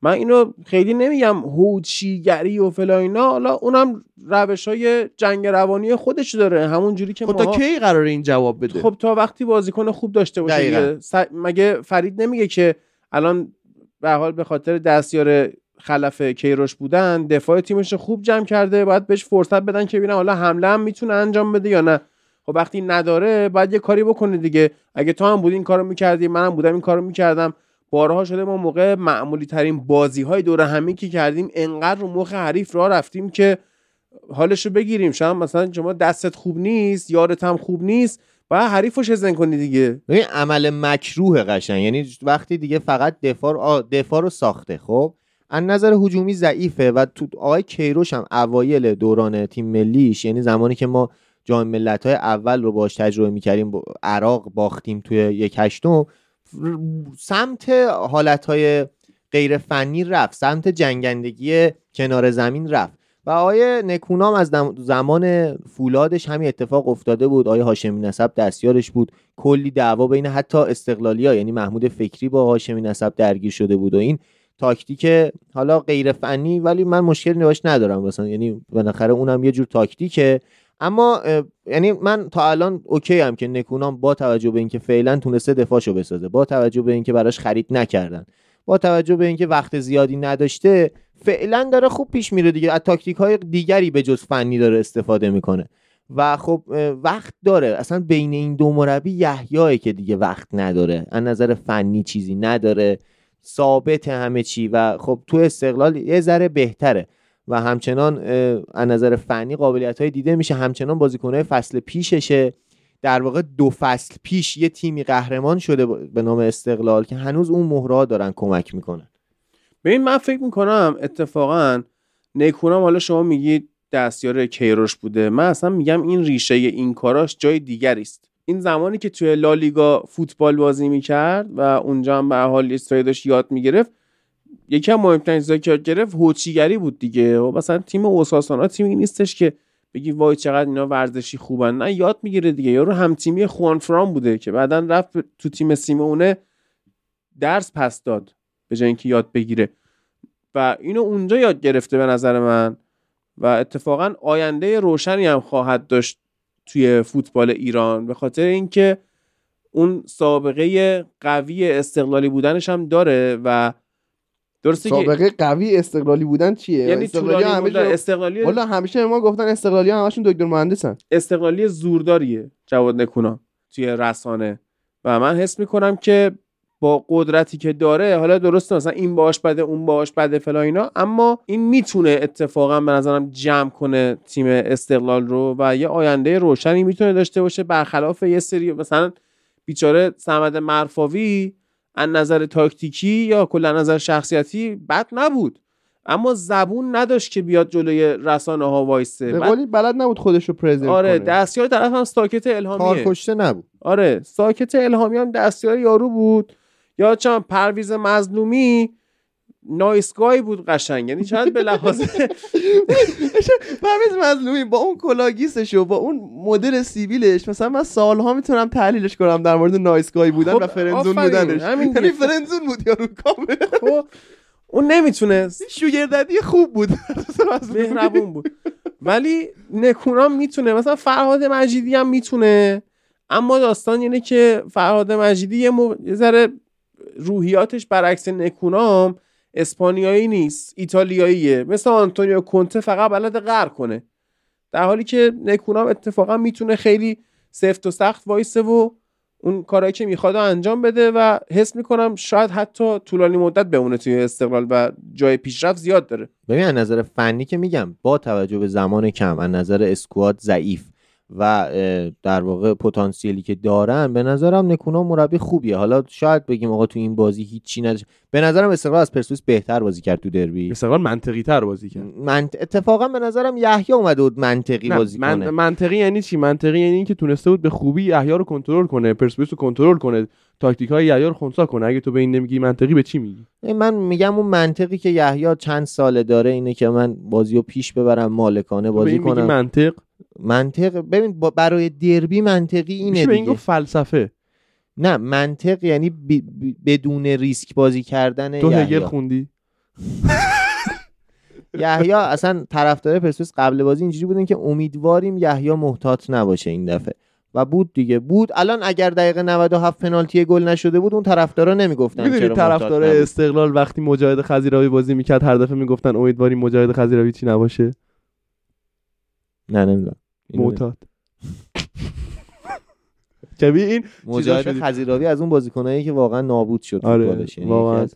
من اینو خیلی نمیگم هوچیگری و فلا اینا حالا اونم روش های جنگ روانی خودش داره. همون جوری که خب تا کی قراره این جواب بده؟ خب تا وقتی بازیکن خوب داشته باشه. س- مگه فرید نمیگه که الان به حال به خاطر دستیار خلف کیروش بودن دفاع تیمش رو خوب جمع کرده باید بهش فرصت بدن که ببینن حالا حمله هم می‌تونه انجام بده یا نه. خب وقتی نداره باید یه کاری بکنه دیگه. اگه تو هم بودی این کارو می‌کردی منم بودم این کارو می‌کردم. بارها شده ما موقع معمولی ترین بازی های دور همی که کردیم انقدر رو مخ حریف را رفتیم که حالشو بگیریم. شاید مثلا شما دستت خوب نیست یارت هم خوب نیست باید حریفو شزن کنی دیگه. ببین عمل مکروه قشنگ. یعنی وقتی دیگه فقط دفاع رو- دفاع رو ساخته خب؟ از نظر هجومی ضعیفه و تو آقای کیروش هم اوایل دوران تیم ملیش یعنی زمانی که ما جام ملت های اول رو باش تجربه می‌کردیم عراق باختیم توی یک هشتم سمت حالت های غیر فنی رفت سمت جنگندگی کنار زمین رفت. و آقای نکونام از زمان فولادش همین اتفاق افتاده بود. آقای هاشمی نسب دستیارش بود. کلی دعوا بین حتی استقلالی ها یعنی محمود فکری با هاشمی نسب درگیر شده بود و این تاکتیک حالا غیر فنی ولی من مشکلی باش ندارم مثلا یعنی بالاخره اونم یه جور تاکتیکه. اما یعنی من تا الان اوکی هم که نکونام با توجه به اینکه فعلا تونسته دفاعشو بسازه با توجه به اینکه براش خرید نکردن با توجه به اینکه وقت زیادی نداشته فعلا داره خوب پیش میره دیگه. از تاکتیک های دیگری به جز فنی داره استفاده می‌کنه. و خب وقت داره. اصلا بین این دو مربی یحیاه که دیگه وقت نداره. از نظر فنی چیزی نداره. ثابت همه چی و خب تو استقلال یه ذره بهتره و همچنان از نظر فنی قابلیت های دیده میشه. همچنان بازیکنهای فصل پیششه. در واقع دو فصل پیش یه تیمی قهرمان شده به نام استقلال که هنوز اون مهرها دارن کمک می‌کنن. ببین من فکر می‌کنم اتفاقا نیکونام حالا شما میگید دستیار کیروش بوده. من اصلا میگم این ریشه این کاراش جای دیگری است. این زمانی که توی لالیگا فوتبال بازی می‌کرد و اونجا هم به حال یه داشت یاد می‌گرفت یکی از مهمترین چیزایی که گرفت هوچیگری بود دیگه. و مثلا تیم اوساسانا تیمی نیستش که بگی وای چقدر اینا ورزشی خوبن. نه یاد می‌گیره دیگه. یارو هم تیمی خوان فران بوده که بعدا رفت تو تیم سیمونه درس پس داد به جای اینکه یاد بگیره. و اینو اونجا یاد گرفته به نظر من و اتفاقا آینده روشنی هم خواهد داشت توی فوتبال ایران. به خاطر اینکه اون سابقه قوی استقلالی بودنش هم داره و درسته که سابقه قوی استقلالی بودن چیه؟ یعنی استقلالی همیشه استقلالی والا همیشه به ما گفتن استقلالی همشون دکتر مهندسن. استقلالی زورداریه جواد نکونا توی رسانه. و من حس می‌کنم که با قدرتی که داره حالا درسته مثلا این باش بده اون باش بده فلا اینا. اما این می‌تونه اتفاقا به نظرم جمع کنه تیم استقلال رو و یه آینده روشنی می‌تونه داشته باشه. برخلاف یه سری مثلا بیچاره سمد مرفاوی از نظر تاکتیکی یا کلا نظر شخصیتی بد نبود. اما زبون نداشت که بیاد جلوی رسانه ها وایسه. به بلد نبود خودش رو present آره کنه. دستیار طرف هم ساکت الهامیه. کارکشته نبود. آره ساکت الهامی هم دستیار یارو بود. یا چون پرویز مظلومی nice guy بود قشنگ. یعنی شاید به لحاظ پرویز مظلومی با اون کلاگیسش و با اون مدل سیبیلش مثلا من سالها می‌تونم تحلیلش کنم در مورد nice guy بودن خب، و friend zone. بودنش. همین یعنی. friend zone بود یارو کامل. خب اون نمی‌تونست شوگرددی خوب بود. مهربون بود. ولی نکونام می‌تونه مثلا فرهاد مجیدی هم می‌تونه اما داستان اینه که فرهاد مجیدی یه, مو... یه ذره روحیاتش برعکس نکونام اسپانیایی نیست ایتالیاییه. مثل آنتونیو کونته فقط بلد غر کنه. در حالی که نکونام اتفاقا می‌تونه خیلی سفت و سخت وایسه و اون کارهایی که می‌خواد انجام بده و حس می‌کنم شاید حتی طولانی مدت بمونه توی استقلال و جای پیشرفت زیاد داره. ببین از نظر فنی که میگم با توجه به زمان کم از نظر اسکواد ضعیف. و در واقع پتانسیلی که دارن به نظرم نکونا مربی خوبیه. حالا شاید بگیم آقا تو این بازی هیچی نداشت به نظرم استقلال از پرسپولیس بهتر بازی کرد تو دربی. استقلال منطقی تر بازی کرد. من اتفاقا به نظرم یحیی اومده بود منطقی نه، بازی من- کنه. منطقی یعنی چی؟ منطقی یعنی اینکه تونسته بود به خوبی یحیی رو کنترل کنه پرسپولیس رو کنترل کنه تاکتیک های یحیی رو خونسا کنه. اگه تو به این نمیگی منطقی به چی میگی؟ من میگم اون منطقی که یحیی چند ساله داره اینه که من بازی رو پیش ببرم مالکانه بازی کنم. منطق؟ منطق ببین برای دربی منطقی اینه این دیگه. گفت فلسفه. نه منطق یعنی بی- بی- بدون ریسک بازی کردن تو. هگل خوندی؟ یحیی اصلا طرفدار پرسپولیس قبل بازی اینجوری بودن که امیدواریم یحیی محتاط نباشه این دفعه. و بود دیگه. بود. الان اگر دقیقه 97 پنالتی گل نشده بود اون طرفدارا نمی‌گفتن می‌دونی طرفدار. استقلال وقتی مجاهد خزیراوی بازی می‌کرد هر دفعه می‌گفتن امیدواریم مجاهد خزیراوی چی نباشه؟ نه نمی‌دونم. اینو معتاد. کبی این مجاهد. خزیراوی از اون بازیکنایی که واقعا نابود شد آره،. یعنی واقعا.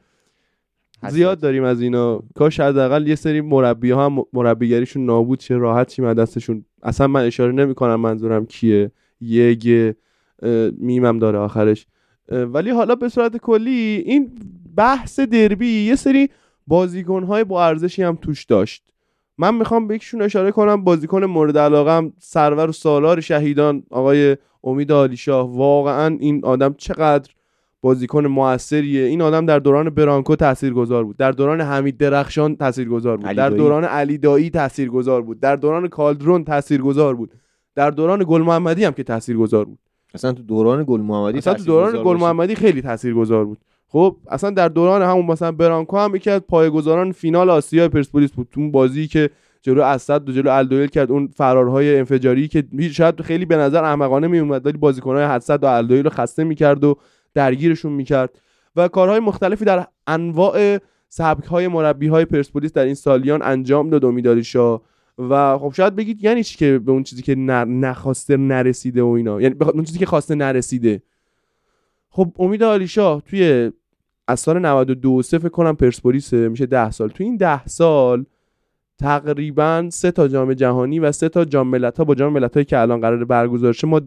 زیاد داریم از اینا. کاش حداقل یه سری مربی ها هم مربیگریشون نابود شه راحت شیم از دستشون. اصلا من اشاره نمی‌کنم منظورم کیه. یه میمم داره آخرش. ولی حالا به صورت کلی این بحث دربی یه سری بازیکن های با ارزشی هم توش داشت. من می‌خوام به یکیشون اشاره کنم بازیکن مورد علاقم سرور و سالار شهیدان آقای امید عالیشاه واقعا این آدم چقدر بازیکن موثریه این آدم در دوران برانکو تاثیرگذار بود در دوران حمید درخشان تاثیرگذار بود در. دوران علی دایی تاثیرگذار بود در دوران کالدرون تاثیرگذار بود در دوران گل محمدی هم که تاثیرگذار بود اصلا تو دوران گل محمدی اصلا تو دوران گل. محمدی خیلی تاثیرگذار بود خب اصلا در دوران همون مثلا برانکو هم یکی از پایه‌گذاران فینال آسیا پرسپولیس بود. تو بازی که جلو اسد و جلو الدویل کرد اون فرارهای انفجاری که شاید خیلی به نظر احمقانه می اومد ولی بازیکن‌های اسد و الدویل رو خسته می‌کرد و درگیرشون می‌کرد. و کارهای مختلفی در انواع سبک های پرسپولیس در این سالیان انجام داد امیدالیشا و خب شاید بگید یعنی چی که به اون چیزی که نخواسته نرسیده و اینا؟ یعنی به اون چیزی که خواسته نرسیده. خب امید آلیشا توی از سال 92 سه فکر کنم پرسپولیس میشه 10 سال. تو این 10 سال تقریبا سه تا جام جهانی و سه تا جام ملت‌ها با جام ملت‌هایی که الان قرار برگزار شه ما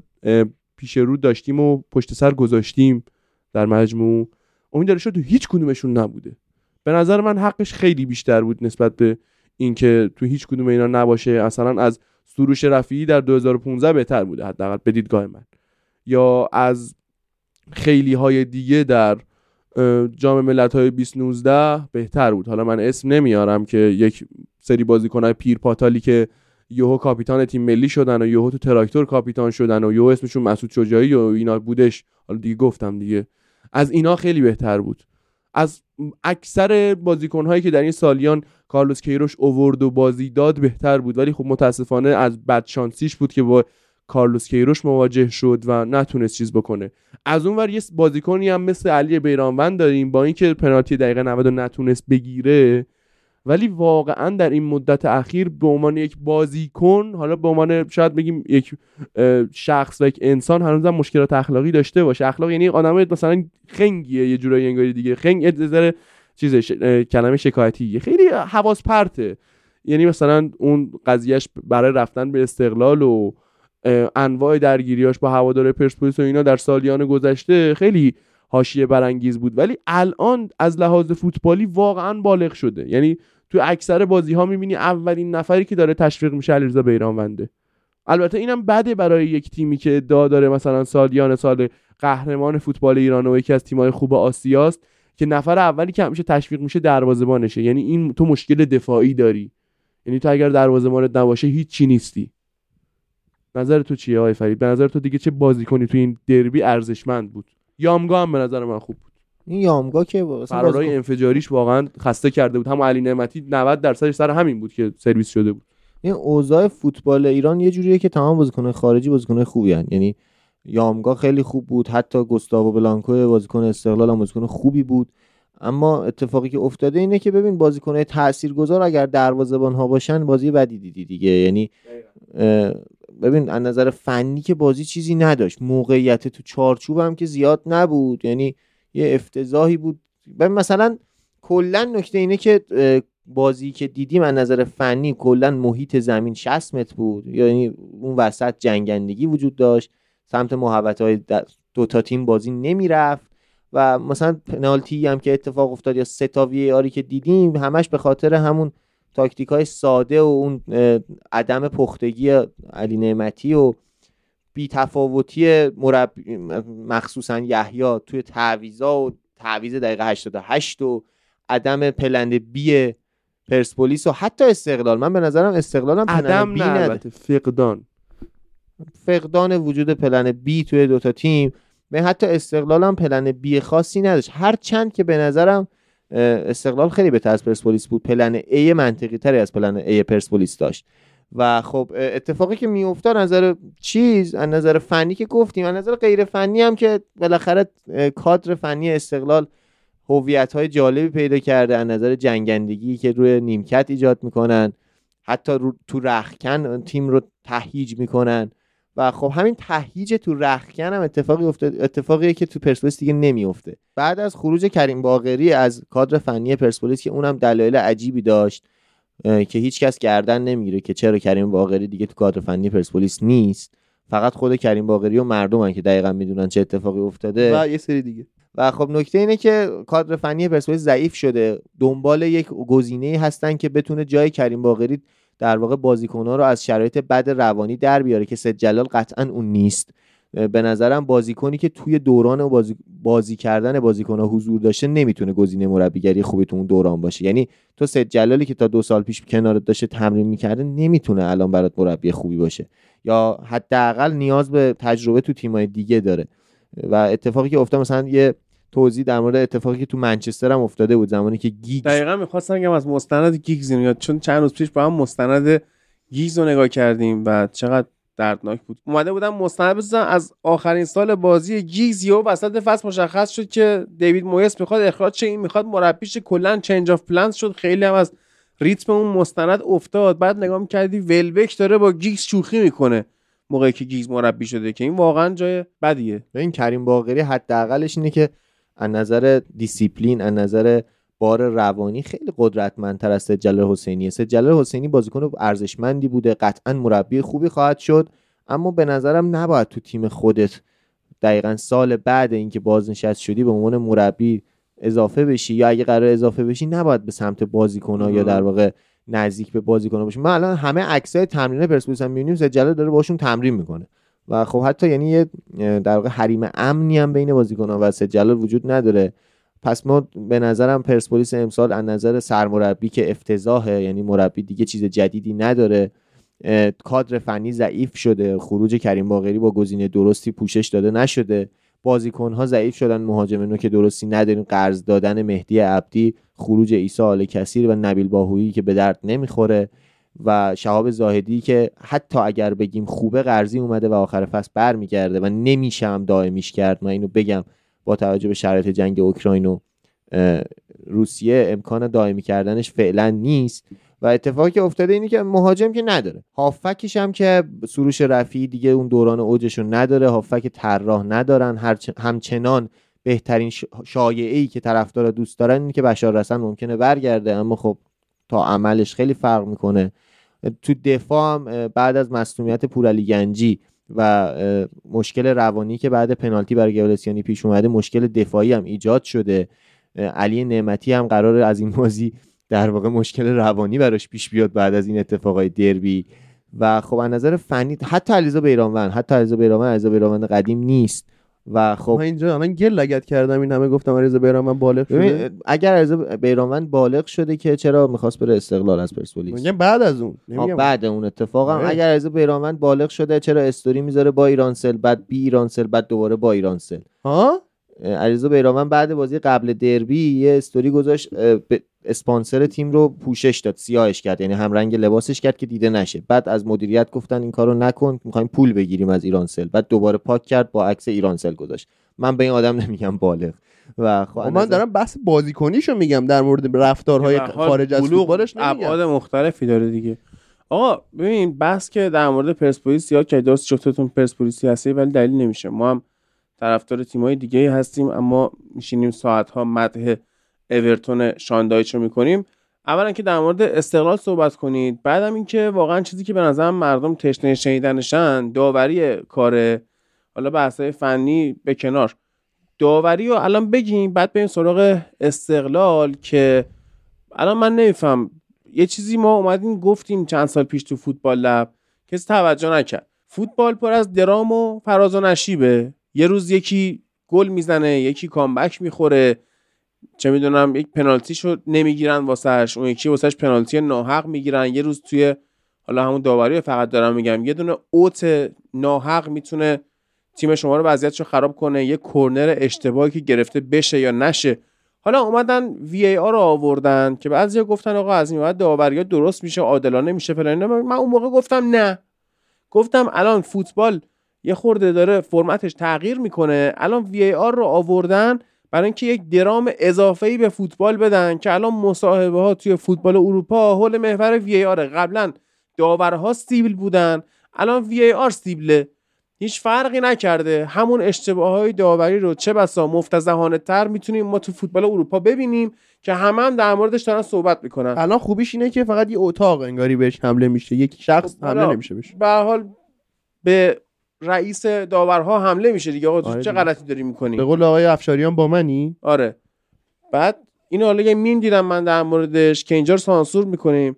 پیش رو داشتیم و پشت سر گذاشتیم در مجموع. امید تو هیچ کدومشون نبوده. به نظر من حقش خیلی بیشتر بود نسبت به اینکه تو هیچ کدوم اینا نباشه. اصلا از سروش رفیعی در 2015 بهتر بوده حداقل به دیدگاه من. یا از خیلی های دیگه در جام ملت های 2019 بهتر بود. حالا من اسم نمیارم که یک سری بازیکنهای پیر پاتالی که یوهو کاپیتان تیم ملی شدن و یوهو تو تراکتور کاپیتان شدن و یوهو اسمشون مسعود شجاعی و اینا بودش. حالا دیگه گفتم دیگه. از اینا خیلی بهتر بود. از اکثر بازیکنهایی که در این سالیان کارلوس کیروش اوورد و بازی داد بهتر بود. ولی خب متاسفانه از بدشانسیش بود که با کارلوس کیروش مواجه شد و نتونست چیز بکنه. از اون ور یه بازیکنی هم مثل علی بیرانوند داریم با اینکه پنالتی دقیقه 90 نتونست بگیره ولی واقعا در این مدت اخیر به عنوان یک بازیکن حالا به عنوان شاید بگیم یک شخص و یک انسان هنوزم مشکلات اخلاقی داشته باشه. اخلاق یعنی آدم مثلا خنگیه یه جورایی انگاری دیگه. خنگ یه چیز کلمه شکایتی خیلی حواس پرته یعنی مثلا اون قضیهش برای رفتن به استقلال و انواع درگیریاش با هوادار پرسپولیس و اینا در سالیان گذشته خیلی حاشیه برانگیز بود. ولی الان از لحاظ فوتبالی واقعا بالغ شده. یعنی تو اکثر بازی ها می‌بینی اولین نفری که داره تشویق میشه علیرضا بیرانونده البته اینم بده برای یک تیمی که ادعا داره مثلا سالیان سال قهرمان فوتبال ایران و یکی از تیم‌های خوب آسیاست که نفر اولی که همیشه تشویق میشه دروازه‌بانشه. یعنی این تو مشکل دفاعی داری. یعنی تو اگر دروازه‌بانت نباشه هیچ نیستی. نظر تو چیه آقای فرید؟ به نظر تو دیگه چه بازیکنی تو این دربی ارزشمند بود؟ یامگا هم به نظر من خوب بود. این یامگا که قرارهای انفجاریش واقعا خسته کرده بود. هم علی نعمتی 90 درصدش سر همین بود که سرویس شده بود. این اوضاع فوتبال ایران یه جوریه که تمام بازیکن‌های خارجی بازیکن‌های خوبی هن. یعنی یامگا خیلی خوب بود. حتی گوستاوو بلانکو بازیکن استقلال هم بازیکن خوبی بود. اما اتفاقی که افتاده اینه که ببین بازیکن‌های تاثیرگذار اگر دروازه‌بان ها باشن بازی بدی دیدی دیگه. یعنی ببین از نظر فنی که بازی چیزی نداشت. موقعیت تو چارچوب هم که زیاد نبود. یعنی یه افتضاحی بود. ببین مثلا کلا نکته اینه که بازی که دیدیم از نظر فنی کلا محیط زمین 60 متر بود. یعنی اون وسط جنگندگی وجود داشت. سمت محوطه های دو تا تیم بازی نمی‌رفت. و مثلا پنالتی هم که اتفاق افتاد یا تا آری که دیدیم همش به خاطر همون تاکتیک های ساده و اون عدم پختگی علی نعمتی و بی تفاوتی مربی مخصوصا یحیی توی تعویضا و تعویض دقیقه 88 و عدم پلند بی پرسپولیس و حتی استقلال. من به نظرم استقلال هم عدم بی نه فقدان. فقدان وجود پلن بی توی دوتا تیم. به حتی استقلال هم پلن بی خاصی نداشت. هر چند که به نظرم استقلال خیلی بهتر از پرسپولیس بود. پلن ای منطقی تری از پلن ای پرسپولیس داشت. و خب اتفاقی که میفته نظر چیز از نظر فنی که گفتیم از نظر غیر فنی هم که بالاخره کادر فنی استقلال هویت های جالبی پیدا کرده. از نظر جنگندگی که روی نیمکت ایجاد می‌کنن. حتی رو تو رخکن تیم رو تهییج می‌کنن. و خب همین تهییج تو رخکن هم اتفاقی افتاد اتفاقیه که تو پرسپولیس دیگه نمیفته. بعد از خروج کریم باقری از کادر فنی پرسپولیس که اونم دلایل عجیبی داشت که هیچ کس گردن نمی‌گیره که چرا کریم باقری دیگه تو کادر فنی پرسپولیس نیست فقط خود کریم باقری و مردمن که دقیقا می‌دونن چه اتفاقی افتاده. و یه سری دیگه. و خب نکته اینه که کادر فنی پرسپولیس ضعیف شده. دنبال یک گزینه هستن که بتونه جای کریم باقری در واقع بازیکنها رو از شرایط بد روانی در بیاره که سید جلال قطعا اون نیست. به نظرم بازیکنی که توی دوران بازی, بازی کردن بازیکنها حضور داشته نمی‌تونه گزینه مربیگری خوبی تو اون دوران باشه. یعنی تو سید جلالی که تا دو سال پیش کنارت داشته تمرین می‌کرده نمی‌تونه الان برات مربی خوبی باشه. یا حداقل نیاز به تجربه تو تیمای دیگه داره. و اتفاقی که افتاد مثلا یه توضیح در مورد اتفاقی که تو منچستر هم افتاده بود زمانی که گیگز دقیقا می‌خواستم بگم از مستند گیگز میاد چون چند روز پیش با هم مستند گیگز رو نگاه کردیم و چقدر دردناک بود. اومده بودم مستند بزنم از آخرین سال بازی گیگز یا وسط فصل مشخص شد که دیوید مویس می‌خواد اخراج شه. این می‌خواد مربیش کلا change of plans شد. خیلی هم از ریتم اون مستند افتاد. بعد نگاه می‌کردی ولبک داره با گیگز شوخی می‌کنه موقعی که گیگز مربی شده که. این واقعا جای بدیه. این کریم باقری حداقلش اینه که از نظر دیسیپلین از نظر بار روانی خیلی قدرتمندتر از سجل حسینی سجل حسینی بازیکن ارزشمندی بوده قطعا مربی خوبی خواهد شد اما به نظرم نباید تو تیم خودت دقیقا سال بعد اینکه بازنشست شدی به عنوان مربی اضافه بشی یا اگه قرار اضافه بشی نباید به سمت بازیکن‌ها یا در واقع نزدیک به بازیکن‌ها باشی. ما الان همه عکسای تمرین پرسپولیس هم می‌بینیم سجله داره باشون تمرین می‌کنه. و خب حتی یعنی یه در واقع حریم امنی هم بین بازیکن‌ها و سجلال وجود نداره. پس ما به نظرم پرسپولیس امسال از نظر سرمربی که افتضاحه یعنی مربی دیگه چیز جدیدی نداره. کادر فنی ضعیف شده خروج کریم باقری با گزینه درستی پوشش داده نشده. بازیکن ها ضعیف شدن مهاجم نو که درستی نداریم قرض دادن مهدی عبدی خروج عیسی آل کثیر و نبیل باهویی که به درد نمی‌خوره. و شهاب زاهدی که حتی اگر بگیم خوبه قرضی اومده و آخر فصل برمیگرده و نمیشه هم دائمیش کرد. من اینو بگم با توجه به شرایط جنگ اوکراین و روسیه امکان دائمی کردنش فعلا نیست. و اتفاقی که افتاده اینه که مهاجم که نداره. هافکش هم که سروش رفی دیگه اون دوران اوجش رو نداره هافک طراح ندارن. همچنان بهترین شایعه ای که طرفدارا دوست دارن اینه که بشار رسن ممکنه برگرده. اما خب تا عملش خیلی فرق می‌کنه. تو دفاع هم بعد از مصونیت پورعلی گنجی و مشکل روانی که بعد پنالتی برای گولسیانی پیش اومده مشکل دفاعی هم ایجاد شده. علی نعمتی هم قرار از این بازی در واقع مشکل روانی براش پیش بیاد بعد از این اتفاقای دربی. و خب از نظر فنی حتی علیزا بیرانوند حتی علیزا بیرانوند علیزا بیرانوند قدیم نیست. و خب من اینجا الان گل لگت کردم این همه گفتم علیزا بیرانوند بالغ شده. اگر علیزا بیرانوند بالغ شده که چرا می‌خواست بره استقلال از پرسپولیس؟ میگم بعد از اون بعد اون اتفاق هم اگر علیزا بیرانوند بالغ شده چرا استوری می‌ذاره با ایرانسل بعد بی ایرانسل بعد دوباره با ایرانسل ها؟ علیزا بیرانوند بعد بازی قبل دربی یه استوری گذاشت اسپانسر تیم رو پوشش داد سیاهش کرد یعنی هم رنگ لباسش کرد که دیده نشه. بعد از مدیریت گفتن این کارو نکن می‌خوایم پول بگیریم از ایرانسل. بعد دوباره پاک کرد با عکس ایرانسل گذاشت. من به این آدم نمیگم بالغ. و خب من دارم بحث بازیکنیشو میگم در مورد رفتارهای خارج از فوتبالش نمیگم. ابعاد مختلفی داره دیگه. آقا ببین بحث که در مورد پرسپولیس یا که درست جفتتون پرسپولیسی هستی ولی دلیل نمیشه. ما هم طرفدار تیمای دیگه هستیم اما میشینیم ساعت ها مدح اورتون شاندایچ رو می‌کنیم. اولا که در مورد استقلال صحبت کنید. بعدم اینکه واقعا چیزی که به نظرم مردم تشنه شنیدنشن داوری کار حالا بحثای فنی به کنار. داوری رو الان بگیم بعد بریم سراغ استقلال که الان من نمیفهم. یه چیزی ما اومدیم گفتیم چند سال پیش تو فوتبال لب. کسی توجه نکرد. فوتبال پر از درام و فراز و نشیبه. یه روز یکی گل می‌زنه یکی کامبک می‌خوره. چه می‌دونم یک پنالتی شو نمی‌گیرن واسهش اون یکی واسهش پنالتی ناحق می‌گیرن. یه روز توی حالا همون داوری فقط دارم میگم یه دونه اوت ناحق می‌تونه تیم شما رو وضعیتشو خراب کنه یه کرنر اشتباهی که گرفته بشه یا نشه. حالا اومدن وی ای آر رو آوردن که بعضیا گفتن آقا از این بعد داوری درست میشه عادلانه میشه فلان من اون موقع گفتم نه. گفتم الان فوتبال یه خورده داره فرمتش تغییر می‌کنه. الان وی آر رو آوردن برای اینکه یک درام اضافه ای به فوتبال بدن که الان مصاحبه ها توی فوتبال اروپا حول محور وی آر قبلا داورها سیبل بودن الان وی آر سیبله. هیچ فرقی نکرده. همون اشتباه های داوری رو چه بسا مفتزهانه تر می‌تونیم ما تو فوتبال اروپا ببینیم که همه هم در موردش دارن صحبت می‌کنن. الان خوبیش اینه که فقط یه اتاق انگاری بهش حمله میشه. یک شخص حمله نمیشه بهش. به حال به رئیس داورها حمله میشه دیگه. آقا آره چه غلطی داری می‌کنی؟ به قول آقای افشاریان با منی؟ آره. بعد این حالا یه میم دیدم من در موردش که اینجا رو سانسور می‌کنیم.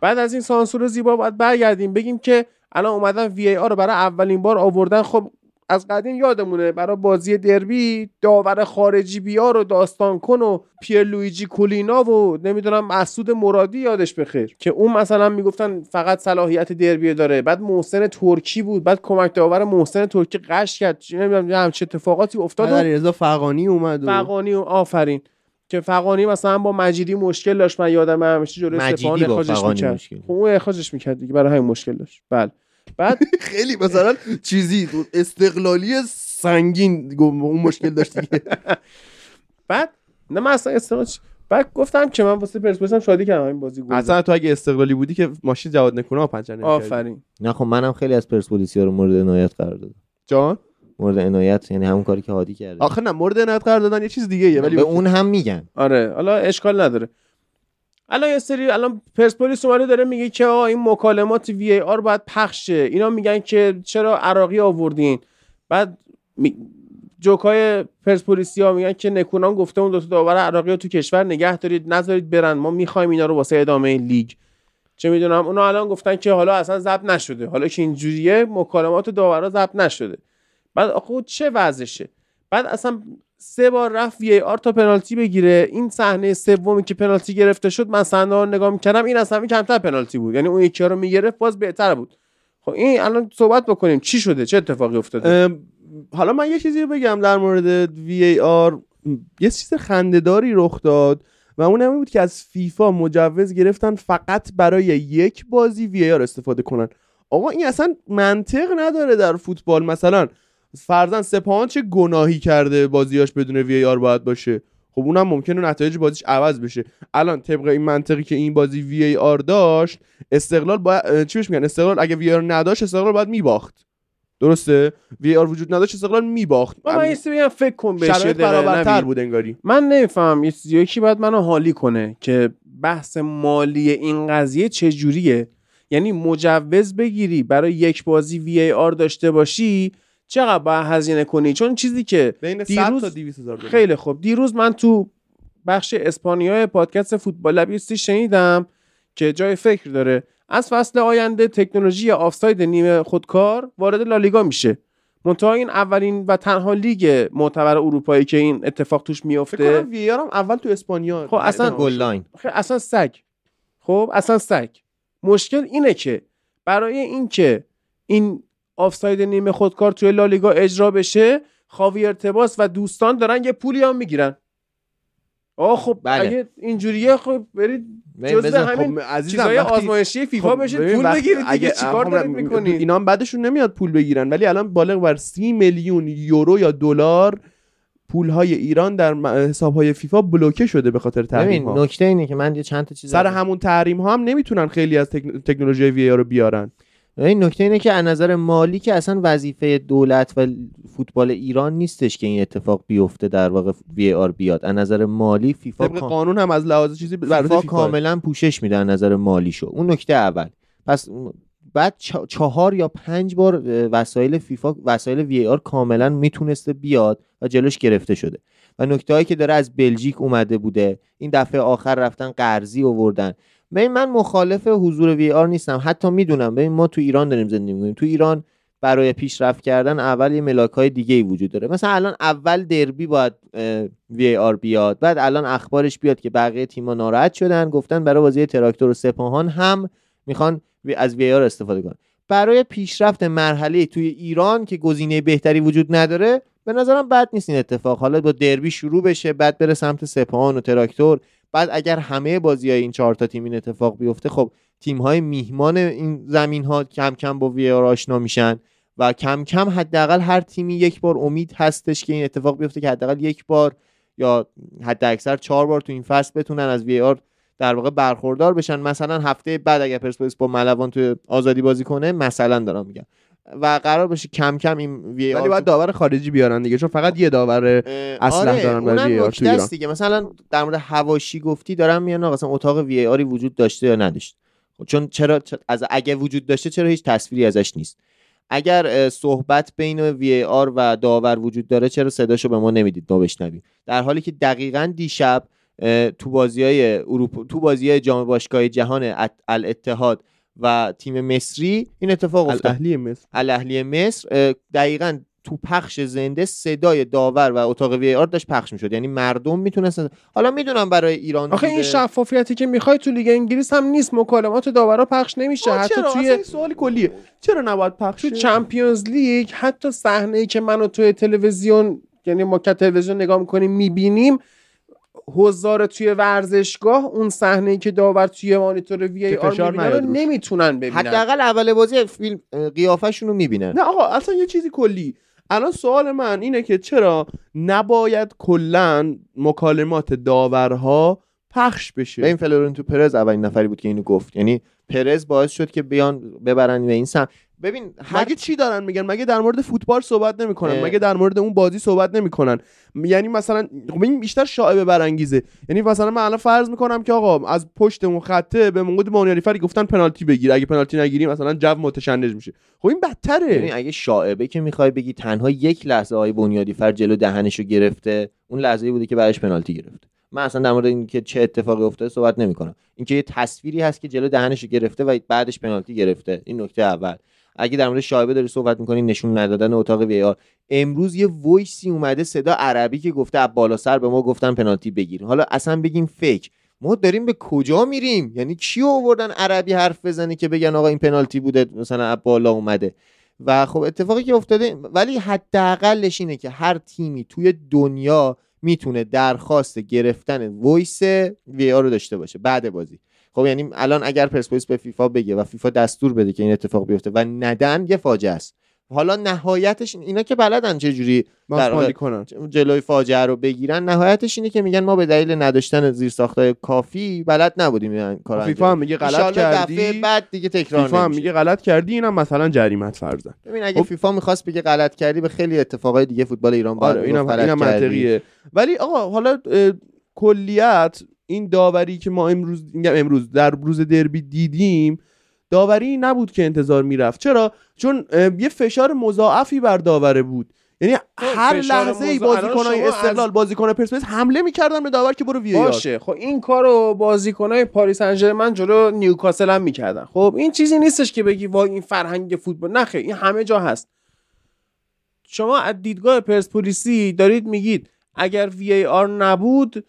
بعد از این سانسور زیبا باید برگردیم. بگیم که الان اومدن وی ای آر رو برای اولین بار آوردن. خب از قدیم یادمونه برای بازی دربی داور خارجی بیار و داستان کن و پیر لویجی کولینا و نمی‌دونم مسعود مرادی یادش بخیر. که اون مثلا می‌گفتن فقط صلاحیت دربی داره. بعد محسن ترکی بود. بعد کمک داور محسن ترکی قش کرد. نمی‌دونم چه اتفاقاتی افتاد رضا فقانی اومد فقانی و آفرین. که فقانی مثلا با مجیدی مشکل داشت. من یادم همیشه جلوی با اخراجش می‌کرد. خب اون اخراجش می‌کرد دیگه. برای همین مشکل داشت. بله. بعد خیلی مثلا چیزی استقلالی سنگین اون مشکل داشت دیگه. بعد نه من اصلا استقلال چ- بعد گفتم که من واسه پرسپولیس هم شادی کردم این بازی گل اصلا تو اگه استقلالی بودی که ماشین جواد نکونه پنچر نمی‌کردی. آفرین. نه خب منم خیلی از پرسپولیسیا رو مورد عنایت قرار دادم. جان؟ مورد عنایت یعنی همون کاری که هادی کرده. آخه نه مورد عنایت قرار دادن یه چیز دیگه یه ولی به اون هم میگن. آره حالا اشکال نداره. الان یه سری الان پرسپولیس اومده داره میگه که آقا این مکالمات وی ای آر باید پخش شه. اینا میگن که چرا عراقی آوردین؟ بعد. جوکای پرسپولیسی ها میگن که نکونام گفته اون دو تا داور عراقی رو تو کشور نگه دارید نذارید برن. ما می‌خوایم اینا رو واسه ادامه لیگ. چه می‌دونم اونا الان گفتن که حالا اصلا ضبط نشده. حالا که اینجوریه مکالمات داورا ضبط نشده. بعد آخه چه وضعشه؟ بعد اصلا سه بار رفت وی آر تا پنالتی بگیره. این صحنه سومی که پنالتی گرفته شد من صحنه رو نگاه می‌کردم این اصلا کمتر پنالتی بود. یعنی اون یکی رو می‌گرفت باز بهتر بود. خب این الان صحبت بکنیم. چی شده؟ چه اتفاقی افتاده؟ حالا من یه چیزی بگم در مورد وی آر. یه چیز خندهداری رخ داد و اون این بود که از فیفا مجوز گرفتن فقط برای یک بازی وی آر استفاده کنن. آقا این اصلا منطق نداره در فوتبال. مثلا فرزن سپاهان چه گناهی کرده بازیاش بدون وی آر باید باشه؟ خب اونم ممکنه نتایج بازیش عوض بشه. الان طبق این منطقی که این بازی وی ای آر داشت استقلال باید اه، چی میگن؟ استقلال اگه وی آر نداشت استقلال باید میباخت. درسته؟ وی آر وجود نداشت استقلال میباخت. من من بگم فکر کن بهش یه شرایط دقیقه، برابرتر. بود انگاری. من نمیفهم یکی باید منو حالی کنه که بحث مالی این قضیه چجوریه یعنی مجوز بگیری برای یک بازی وی ای آر داشته باشی چقدر باید هزینه کنی؟ چون چیزی که بین 100 دیروز تا 200 هزار دلار. خیلی خوب. دیروز من تو بخش اسپانیا پادکست فوتبال لب یه چیزی شنیدم که جای فکر داره. از فصل آینده تکنولوژی آفساید نیمه خودکار وارد لالیگا میشه. منتها این اولین و تنها لیگ معتبر اروپایی که این اتفاق توش فکر میفته کنم VAR هم اول تو اسپانیا خب اصلا گل لاین. خب اصلا سگ. خب اصلا سگ. مشکل اینه که برای اینکه این آفساید نیمه خودکار توی لالیگا اجرا بشه خاویر تباس و دوستان دارن یه پولی هم می‌گیرن. آه خب بله. اگه اینجوریه خب برید جزء همین خب عزیزم چیزای وقتی- آزمایشی فیفا خب بشید پول بگیرید دیگه اگه- چیکار خب دارید می‌کنید؟ اینا هم بدشون نمیاد پول بگیرن ولی الان بالغ بر 30 میلیون یورو یا دلار پول های ایران در حساب های فیفا بلوکه شده به خاطر تحریم ببین ها نکته اینه که من یه چند تا چیز سر همون تحریم ها هم نمی‌تونن خیلی از تک- تکنولوژی VAR رو بیارن. این نکته اینه که از نظر مالی که اصلا وظیفه دولت و فوتبال ایران نیستش که این اتفاق بیفته در واقع VAR بیاد. از نظر مالی فیفا طبق کام- قانون هم از لحاظ چیزی فیفا فیفا. کاملا پوشش میده از نظر مالی شو اون نکته اول. پس بعد چه- چهار یا پنج بار وسایل فیفا وسایل وی آر کاملا می‌تونسته بیاد و جلوش گرفته شده. و نکته هایی که داره از بلژیک اومده بوده. این دفعه آخر رفتن قرضی آوردن. ببین من مخالف حضور وی آر نیستم. حتی می‌دونم. ببین ما تو ایران داریم زندگی می‌کنیم. تو ایران برای پیشرفت کردن اول یه ملاک های دیگه ای وجود داره. مثلا الان اول دربی باید وی آر بیاد. بعد الان اخبارش بیاد که بقیه تیم‌ها ناراحت شدن. گفتن برای بازی تراکتور و سپاهان هم می‌خوان از وی آر استفاده کنن. برای پیشرفت مرحله توی ایران که گزینه بهتری وجود نداره به نظرم بد نیست این اتفاق. حالا با دربی شروع بشه بعد بره سمت سپاهان و تراکتور. بعد اگر همه بازی های این چهار تا تیم این اتفاق بیفته خب تیم های میهمان این زمین ها کم کم با وی آر آشنا میشن و کم کم حداقل هر تیمی یک بار امید هستش که این اتفاق بیفته که حداقل یک بار یا حد اکثر چهار بار تو این فصل بتونن از وی آر در واقع برخوردار بشن. مثلا هفته بعد اگر پرسپولیس با ملوان تو آزادی بازی کنه مثلا دارم میگم. و قرار بشه کم کم این وی ولی باید داور خارجی بیارن دیگه چون فقط یه داور اسلحه دارن برای وی آر تو ایران. دیگه. مثلا در مورد هواشی گفتی دارم میان آقا مثلا اتاق وی آری وجود داشته یا نداشت؟ خب چون چرا از اگه وجود داشته چرا هیچ تصویری ازش نیست؟ اگر صحبت بین وی آر و داور وجود داره چرا صداشو به ما نمی‌دید؟ ما بشنویم. در حالی که دقیقا دیشب تو بازی های اروپا تو بازی های جام باشگاه جهان ات- الاتحاد و تیم مصری این اتفاق افتاد. الاهلی مصر. الاهلی مصر دقیقا تو پخش زنده صدای داور و اتاق VAR داشت پخش می‌شد. یعنی مردم می‌تونستن حالا می‌دونم برای ایران آخه این. شفافیتی که می‌خوای تو لیگ انگلیس هم نیست. مکالمات داورا پخش نمیشه. حتی چرا؟ توی این سوال کلیه. چرا نباید پخش تو؟ Champions League حتی صحنه ای که منو توی تلویزیون یعنی ما که تلویزیون نگاه می‌کنیم می‌بینیم حضار توی ورزشگاه اون صحنه که داور توی مانیتور وی ای آر رو. نمی‌تونن ببینن. حداقل اول بازی فیلم اه، قیافه‌شون رو می‌بینن. نه آقا اصلا یه چیزی کلی. الان سوال من اینه که چرا نباید کلا مکالمات داورها پخش بشه؟ ببین فلورنتو پرز اولین نفری بود که اینو گفت. یعنی پرز باعث شد که بیان ببرن به این سم ببین هر مگه چی دارن میگن؟ مگه در مورد فوتبال صحبت نمی‌کنن. مگه در مورد اون بازی صحبت نمی‌کنن؟ یعنی مثلا خب این بیشتر شایبه برانگیزه. یعنی مثلا من الان فرض می‌کنم که آقا از پشت اون خطه به موقع بنیادی فری گفتن پنالتی بگیر. اگه پنالتی نگیری مثلا جو متشنج میشه. خب این بدتره. ببین اگه شاعبه که می‌خوای بگی تنها یک لحظه های بنیادی فر جلو دهنشو گرفته اون لحظه بوده که برش پنالتی گرفته من اصلا در مورد اینکه چه اتفاقی افتاده صحبت نمی‌کنم. اینکه یه تصویری هست که جلو دهنشو گرفته و بعدش پنالتی گرفته. این نکته اول. اگه در مورد شایبه داری صحبت می‌کنی نشون ندادن اتاق VAR امروز یه voice ی اومده صدا عربی که گفته از بالا سر به ما گفتن پنالتی بگیر حالا اصلا بگیم fake. ما داریم به کجا میریم؟ یعنی کیو آوردن عربی حرف بزنه که بگن آقا این پنالتی بوده مثلا از بالا اومده. و خب اتفاقی که افتاده ولی حداقلش اینه که هر تیمی توی دنیا می‌تونه درخواست گرفتن وایس وی رو داشته باشه. بعد بازی. خب یعنی الان اگر پرسپولیس به فیفا بگه و فیفا دستور بده که این اتفاق بیفته و ندن یه فاجعه است. حالا نهایتش اینا که بلدن چه جوری در کنن. جلوی فاجعه رو بگیرن نهایتش اینه که میگن ما به دلیل نداشتن زیرساختهای کافی بلد نبودیم این کار انجام فیفا هم میگه غلط کردی دفعه بعد دیگه تکرار فیفا هم. میگه غلط کردی اینم مثلا جریمت فرضن ببین اگه خب- فیفا می‌خواست بگه غلط کردی به خیلی اتفاقای دیگه فوتبال ایران آره اینم اینم. منطقیه. ولی آقا حالا اه، کلیت این داوری که ما امروز میگم امروز در روز دربی دیدیم داوری نبود که انتظار می‌رفت. چرا؟ چون یه فشار مضاعفی بر داوره بود. یعنی هر فشار لحظه ای الان بازیکنای استقلال از- بازیکن پرسپولیس حمله می‌کردن به داور که برو وی باشه. خب این کارو بازیکنای پاریس سن جلو نیوکاسل هم می‌کردن. خب این چیزی نیستش که بگی وای این فرهنگ فوتبال. نخه این همه جا هست. شما از دیدگاه پرسپولیسی دارید میگید اگر وی ای آر نبود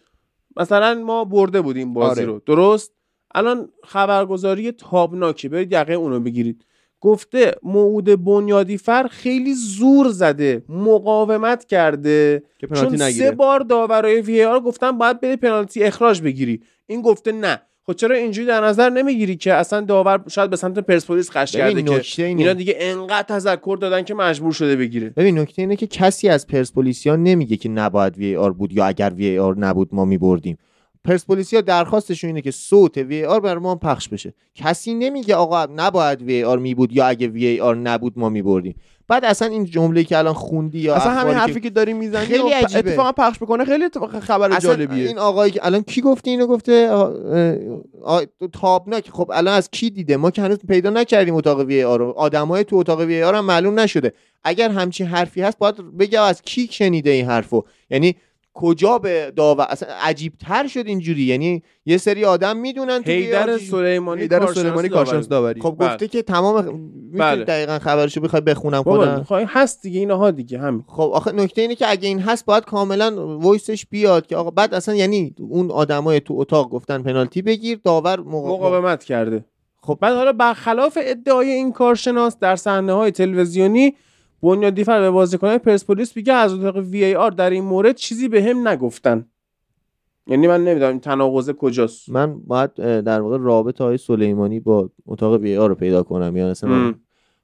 مثلا ما برده بودیم بازی آره. رو. درست؟ الان خبرگزاری تابناکی. برید یقه اونو بگیرید. گفته موعود بنیادی فر خیلی زور زده. مقاومت کرده. که پنالتی چون سه نگیره. بار داورای وی آر گفتن باید بری پنالتی اخراج بگیری. این گفته نه. خب چرا اینجوری در نظر نمی‌گیری که اصلا داور شاید به سمت پرسپولیس خش کرده که اینه. اینا دیگه انقدر تذکر دادن که مجبور شده بگیره. ببین نکته اینه که کسی از پرسپولیسیا نمیگه که نباید VAR بود یا اگر VAR نبود ما میبردیم. پرسپولیسیا درخواستشون اینه که صوت VAR برا ما پخش بشه. کسی نمیگه آقا نباید VAR می بود یا اگه VAR نبود ما میبردیم. بعد اصلا این جمله که الان خوندی یا اصلا همین حرفی که داری می‌زنی خیلی عجیبه. اتفاقا پخش بکنه خیلی اتفاق خبر اصلا جالبیه. این آقایی که الان کی گفته اینو گفته؟ تابناک. خب الان از کی دیده؟ ما که هنوز پیدا نکردیم اتاق VAR رو. آدمای تو اتاق VAR هم معلوم نشده. اگر همچین حرفی هست باید بگه از کی شنیده این حرفو؟ یعنی کجا به داور؟ اصلا عجیب تر شد اینجوری. یعنی یه سری آدم می‌دونن تو هیدر سلیمانی کارشناس سلیمانی داوری. کارشناس داوری. خب بله. گفته که تمام می‌تونی بله. دقیقا خبرشو بخوای بخونم خودم. خب هست دیگه اینها دیگه همین. خب آخه نکته اینه که اگه این هست باید کاملا وایسش بیاد که آقا بعد اصلا یعنی اون آدمای تو اتاق گفتن پنالتی بگیر داور مقا... مقاومت کرده. خب. بعد حالا برخلاف ادعای این کارشناس در صحنه های تلویزیونی بنیادی فر به بازیکنان پرسپولیس میگه از اتاق وی ای آر در این مورد چیزی به هم نگفتن. یعنی من نمی‌دونم تناقض کجاست. من باید در واقع رابطه های سلیمانی با اتاق وی آر رو پیدا کنم یا مثلا.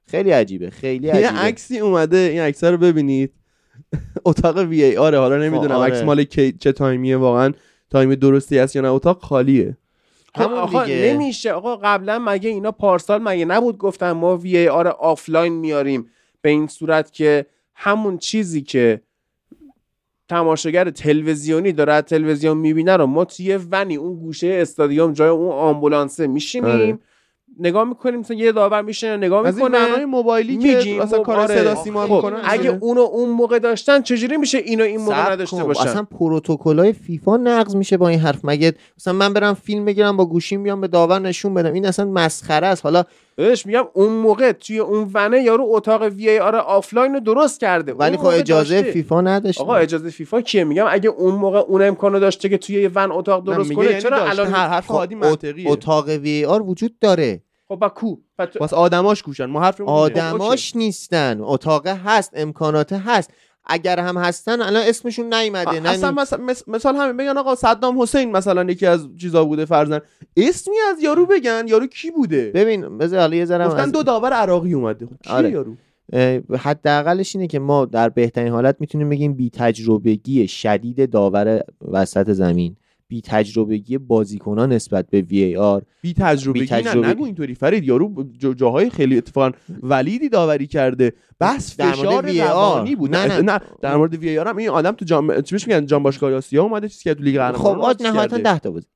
خیلی عجیبه خیلی یه عجیبه. عکسی اومده این عکس رو ببینید. اتاق وی ای آره حالا نمی‌دونم آره. عکس مال کی چه تایمیه واقعا time درستی هست یا نه. اتاق خالیه. خب همون آقا دیگه. نمیشه. آقا قبلا مگه اینا پارسال مگه نبود گفتن ما VAR آفلاین میاریم؟ به این صورت که همون چیزی که تماشاگر تلویزیونی داره تلویزیون می‌بینه رو ما توی ونی اون گوشه استادیوم جای اون آمبولانسه میشینیم آره. نگاه می‌کنیم مثلا یه داور میشینه نگاه از این می‌کنه. موبایلی که مثلا کار آره. صدا سیما خب، می‌کنن. اگه اونو اون موقع داشتن چجوری میشه اینو این موقع نداشته. باشن؟ اصلا پروتکلای فیفا نقض میشه با این حرف. مگه مثلا من برم فیلم بگیرم با گوشیم بیام به داور نشون بدم؟ این اصلا مسخره است. حالا بهش میگم اون موقع توی اون ونه یارو اتاق VAR آفلاین رو درست کرده. ولی خب اجازه داشته. فیفا نداشت. آقا اجازه فیفا کیه؟ میگم اگه اون موقع اون امکانو داشته که توی یه ون اتاق درست کنه یعنی چرا. الان هر حرف خب، عادی منطقیه. اتاق VAR وجود داره. خب با کو؟ پس واسه آدماش کوشن ما حرفمون اینه. آدماش نیستن. اتاق هست امکانات هست. اگر هم هستن الان اسمشون نیومده نه اصلا مثلا مثال همین بگن آقا صدام حسین مثلا یکی از چیزا بوده فرزن اسمی از یارو بگن. یارو کی بوده؟ ببین بذار حالا یه ذره گفتن دو داور عراقی اومده. خب کیه آره. یارو؟ حداقلش اینه که ما در بهترین حالت می‌تونیم بگیم بی تجربگی شدید داور وسط زمین. بی تجربگی بازیکنان نسبت به وی ای آر بی تجربگی نه بی‌تجربگی. نگو اینطوری فرید یارو جا- جاهای خیلی اتفاقا ولیدی داوری کرده بس فشار VAR. روانی بود نه، نه نه. نه در مورد وی هم این آدم تو جام چی میگن جام باشگاه آسیا اومده چیزی که تو لیگ خب قهرمانان چیز نهایتا کرده. 10 تا بازی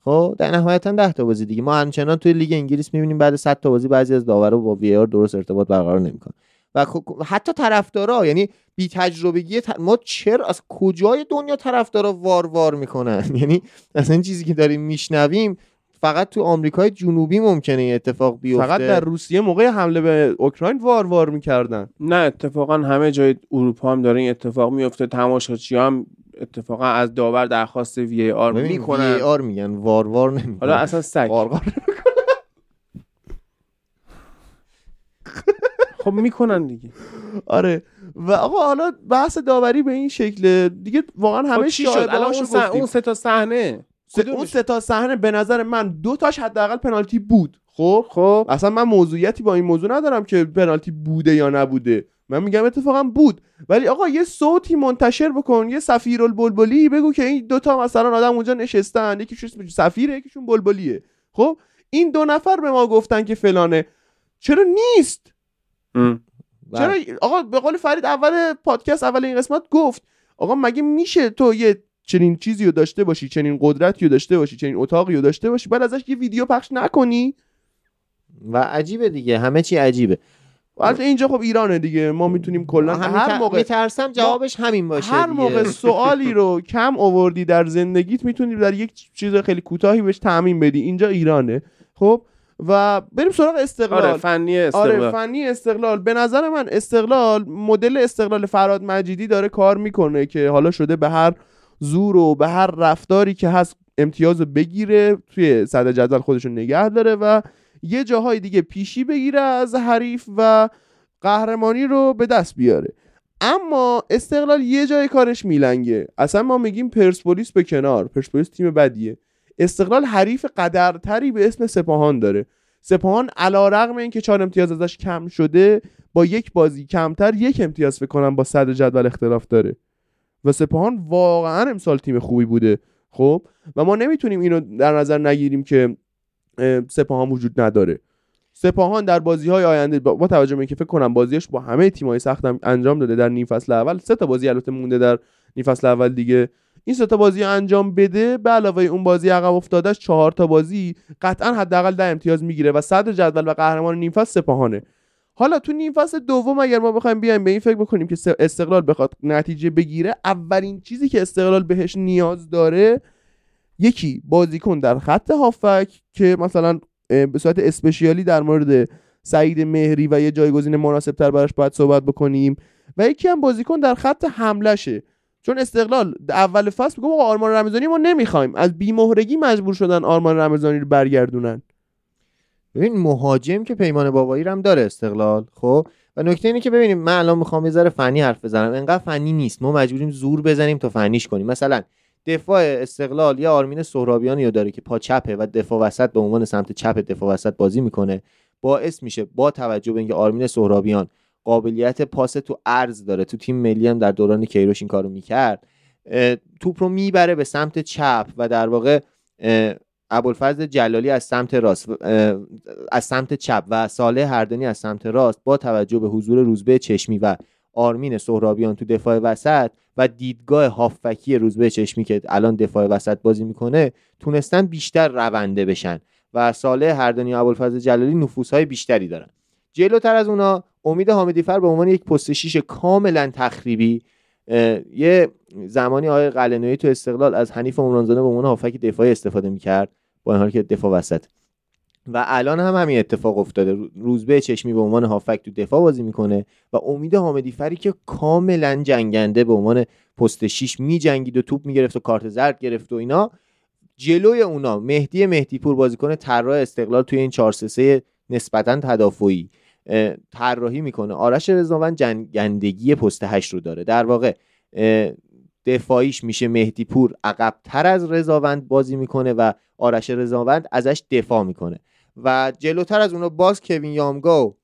خب در نهایتا 10 تا بازی دیگه ما همچنان توی لیگ انگلیس می‌بینیم بعد 100 تا بازی بعضی از داورا با وی آر درست ارتباط برقرار نمی‌کنن و حتی طرفدارا یعنی بی تجربگی ت- ما چرا از کجای دنیا طرفدارا وار وار می‌کنن؟ یعنی اصلا این چیزی که داریم میشنویم فقط تو آمریکای جنوبی ممکنه این اتفاق بیفته. فقط در روسیه موقع حمله به اوکراین وار وار می‌کردن. نه اتفاقا همه جای اروپا هم داره این اتفاق میفته تماشاچی هم اتفاقا از داور درخواست وی آر ببین می‌کنن. VAR میگن وار وار نمی‌کنن. حالا اصلا سگ. قارقار خب می‌کنن دیگه. آره. و آقا حالا بحث داوری به این شکل دیگه واقعا خب همه چی شد؟ الان اون, سه- گفتیم. اون سه تا صحنه؟ اون سه تا صحنه به نظر من دو تاش حداقل پنالتی بود. خب؟ خب. اصلا من موضوعیتی با این موضوع ندارم که پنالتی بوده یا نبوده. من میگم اتفاقا بود. ولی آقا یه صوتی منتشر بکن یه سفیر البلبلی. بگو که این دوتا مثلا آدم اونجا نشستن. یکیشون سفیره یکیشون بلبلیه. خب؟ این دو نفر به ما گفتن که فلانه. چرا نیست. چرا بله. آقا به قول فرید اول پادکست اول این قسمت گفت آقا مگه میشه تو یه چنین چیزی رو داشته باشی چنین قدرتی رو داشته باشی چنین اتاقی رو داشته باشی بعد ازش یه ویدیو پخش نکنی؟ و عجیبه دیگه همه چی عجیبه. البته اینجا خب ایرانه دیگه ما می‌تونیم کلا هر موقع میترسم جوابش همین باشه هر دیگه. موقع سوالی رو کم آوردی در زندگیت می‌تونی در یک چیز خیلی کوتاهی بهش تعمین بدی. اینجا ایرانه. خب و بریم سراغ استقلال. آره فنی استقلال. آره فنی استقلال. به نظر من استقلال مدل استقلال فراد مجیدی داره کار می‌کنه که حالا شده به هر زور و به هر رفتاری که هست امتیاز رو بگیره توی صدر جدول خودشون نگه داره و یه جاهای دیگه پیشی بگیره از حریف و قهرمانی رو به دست بیاره. اما استقلال یه جای کارش میلنگه. اصلا ما میگیم پرسپولیس به کنار. پرسپولیس تیم بدیه. استقلال حریف قدرتری به اسم سپاهان داره. سپاهان علا رقم این که چهار امتیاز ازش کم شده با یک بازی کمتر یک امتیاز فکر با صدر جدول اختلاف داره. و سپاهان واقعا امسال تیم خوبی بوده. خب؟ و ما نمی‌تونیم اینو در نظر نگیریم که اه، سپاهان وجود نداره. سپاهان در بازی های آینده با توجه به اینکه فکر کنم بازیش با همه تیم‌های سخت هم انجام داده در نیم فصل اول سه تا بازی البته مونده در نیم فصل اول دیگه. این سه تا بازی انجام بده به علاوه اون بازی عقب افتادهش چهار تا بازی قطعا حداقل ده امتیاز می‌گیره و صدر جدول و قهرمان نیم فصل سپاهانه. حالا تو نیم فصل دوم اگر ما بخوایم بیایم به این فکر بکنیم که استقلال بخواد نتیجه بگیره اولین چیزی که استقلال بهش نیاز داره یکی بازیکن در خط هافک که مثلا به صورت اسپشیالی در مورد سعید مهری و یه جایگزین مناسب تر براش باید صحبت بکنیم و یکی هم بازیکن در خط حملشه چون استقلال اول فصل میگم آقا آرمان رمضانی ما نمی‌خوایم. از بیمهرگی مجبور شدن آرمان رمضانی رو برگردونن. ببین مهاجم که پیمان بابایی رو هم داره استقلال خب؟ و نکته اینه که ببینیم من الان می‌خوام یه فنی حرف بزنم. انقدر فنی نیست. ما مجبوریم زور بزنیم تا فنیش کنیم. مثلا دفاع استقلال یا آرمین سهرابیانی رو داره که پا چپه و دفاع وسط به عنوان سمت چپ دفاع وسط بازی می‌کنه. باعث میشه با توجه به اینکه آرمین سهرابیان قابلیت پاس تو عرض داره. تو تیم ملی هم در دوران کیروش این کارو می‌کرد توپ رو می‌بره به سمت چپ و در واقع ابوالفضل جلالی از سمت راست از سمت چپ و صالح هردانی از سمت راست با توجه به حضور روزبه چشمی و آرمین سهرابیان تو دفاع وسط و دیدگاه هافکی روزبه چشمی که الان دفاع وسط بازی می‌کنه تونستن بیشتر رونده بشن و صالح هردانی و ابوالفضل جلالی نفوذهای بیشتری دارن. جلوتر از اونا امید حامدی فر به عنوان یک پست شیش کاملا تخریبی یه زمانی آقای قلنویی تو استقلال از حنیف عمرانزاده به عنوان هافک دفاعی استفاده می‌کرد با این حال که دفاع وسط. و الان هم همین اتفاق افتاده. روزبه چشمی به عنوان هافک تو دفاع بازی می‌کنه و امید حامدی فری که کاملا جنگنده به عنوان پست شیش میجنگید و توپ می‌گرفت و کارت زرد گرفت و اینا جلوی اونا مهدی مهدی پور بازیکن طراح استقلال توی این 4 3 نسبتا تدافعی. طراحی می‌کنه. آرش رضاوند جنگندگی پست هشت رو داره. در واقع دفاعیش میشه مهدی پور عقبتر از رضاوند بازی می‌کنه و آرش رضاوند ازش دفاع می‌کنه. و جلوتر از اونو باز کوین یامگا و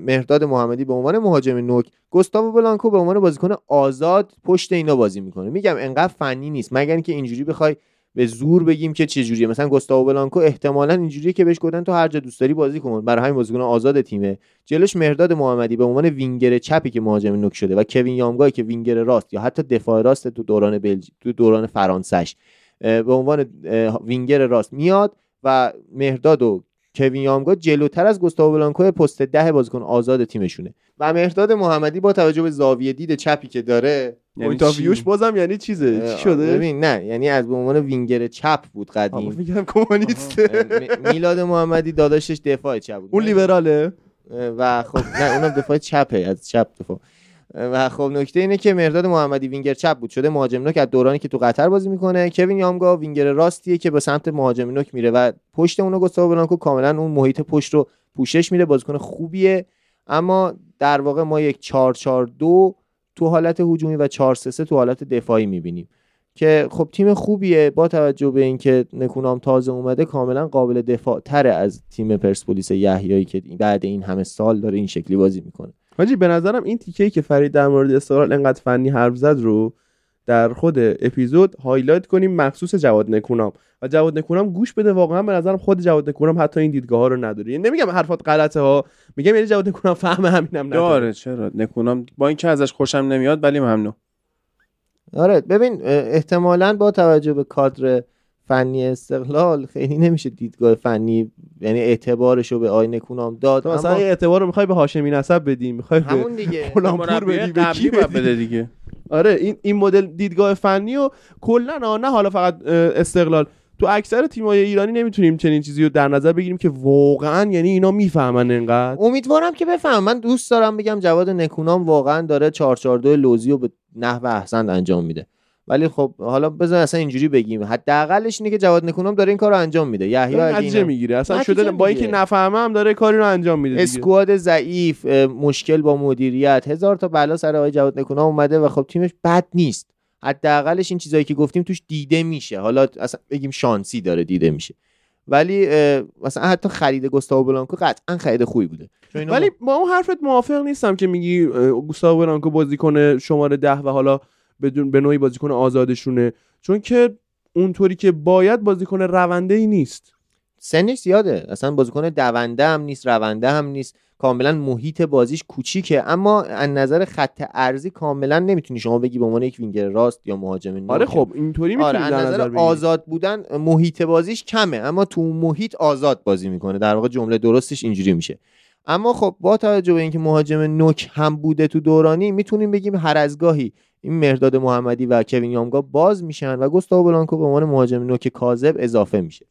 مهرداد محمدی به عنوان مهاجم نوک گوستاو بلانکو به عنوان بازیکن آزاد پشت اینا بازی می‌کنه. میگم انقدر فنی نیست. مگر اینکه اینجوری بخوای به زور بگیم که چه جوریه مثلا گوستاو بلانکو احتمالا اینجوریه که بهش گفتن تو هر جا دوست داری بازی کن. برای همین بازیکن آزاد تیمه. جلوش مهرداد محمدی به عنوان وینگر چپی که مهاجم نوک شده و کوین یامگایی که وینگر راست یا حتی دفاع راست تو دوران بلژ تو دوران فرانسش به عنوان وینگر راست میاد و مهرداد و کوین یامگا جلوتر از گوستاو بلانکو پست ده بازیکن آزاد تیمشونه. و مهرداد محمدی با توجه به زاویه دید چپی که داره یعنی چی؟ بازم یعنی چیزه؟ چی شده؟ ببین نه یعنی از به عنوان وینگر چپ بود قدیم. میگم کمونیست. میلاد محمدی داداشش دفاع چپ بود. اون لیبراله؟ و خب نه اونم دفاع چپه از چپ دفاع. و خب نکته اینه که مهرداد محمدی وینگر چپ بود. شده مهاجم نوک از دورانی که تو قطر بازی می‌کنه. کوین یامگا وینگر راستیه که به سمت مهاجم نوک میره و پشت اونو گوستاو بلانکو کاملا اون محیط پشت رو پوشش میده. بازیکن خوبیه. اما در واقع ما یک 4 4 2 تو حالت هجومی و 4 3 3 تو حالت دفاعی می‌بینیم که خب تیم خوبیه. با توجه به اینکه نکونام تازه اومده کاملا قابل دفاع تره از تیم پرسپولیس یحیایی که بعد این همه سال داره این شکلی بازی می‌کنه. حاجی به نظرم این تیکه‌ای که فرید در مورد استقلال انقدر فنی حرف زد رو در خود اپیزود هایلایت کنیم مخصوص جواد نکونام. و جواد نکونام گوش بده واقعا به نظرم خود جواد نکونام حتی این دیدگاه ها رو نداره. یعنی نمیگم حرفات غلطه ها میگم یعنی جواد نکونام فهم همینم نداره. داره چرا؟ نکونام با اینکه ازش خوشم نمیاد ولی ممنون. آره ببین احتمالاً با توجه به کادر فنی استقلال خیلی نمیشه دیدگاه فنی یعنی اعتبارش رو به آینه کنام داد. مثلا اما اعتبار رو می‌خوای به هاشمی نسب بدی می‌خوای به همون دیگه. بدی به کی؟ بده دیگه. آره این این مدل دیدگاه فنی و کلا نه حالا فقط استقلال. تو اکثر تیم‌های ایرانی نمی‌تونیم چنین چیزی رو در نظر بگیریم که واقعا یعنی اینا می‌فهمن انقدر. امیدوارم که بفهم من دوست دارم بگم جواد نکونام واقعا داره 442 لوزی رو به نحو احسن انجام میده. ولی خب حالا بذار اصلا اینجوری بگیم. حداقلش اینه که جواد نکونام داره این کار رو انجام میده. یحیی نتیجه می‌گیره. اصلا شده با اینکه. نفهمه هم داره کاری رو انجام میده اسکواد ضعیف مشکل با مدیریت. هزار تا بلا سر آقای جواد نکونام اومده و خب تیمش بد نیست. حداقلش این چیزایی که گفتیم توش دیده میشه. حالا اصلا بگیم شانسی داره دیده میشه. ولی مثلا حتی خرید گوستاو بلانکو قطعا خرید خوبی بوده. ولی با اون حرفت موافق نیستم که میگی گوستاو برانکو بازیکن شماره ده و حالا بدون به نوعی بازیکن آزادشونه. چون که اونطوری که باید بازیکن رونده ای نیست. سنش زیاده. اصلا بازیکن دونده هم نیست رونده هم نیست. کاملا محیط بازیش کوچیکه. اما از نظر خط ارزی کاملا نمی‌تونی شما بگی به عنوان یک وینگر راست یا مهاجم نوک. آره خب اینطوری آره می‌تونی از در نظر نظر آزاد بودن محیط بازیش کمه. اما تو محیط آزاد بازی می‌کنه. در واقع جمله درستش اینجوری میشه. اما خب با توجه به اینکه مهاجم نوک هم بوده تو دورانی می‌تونیم بگیم هر از گاهی این مرداد محمدی و کوین یامگا باز میشن و گوستاو بلانکو به عنوان مهاجم نوک کاذب اضافه میشه.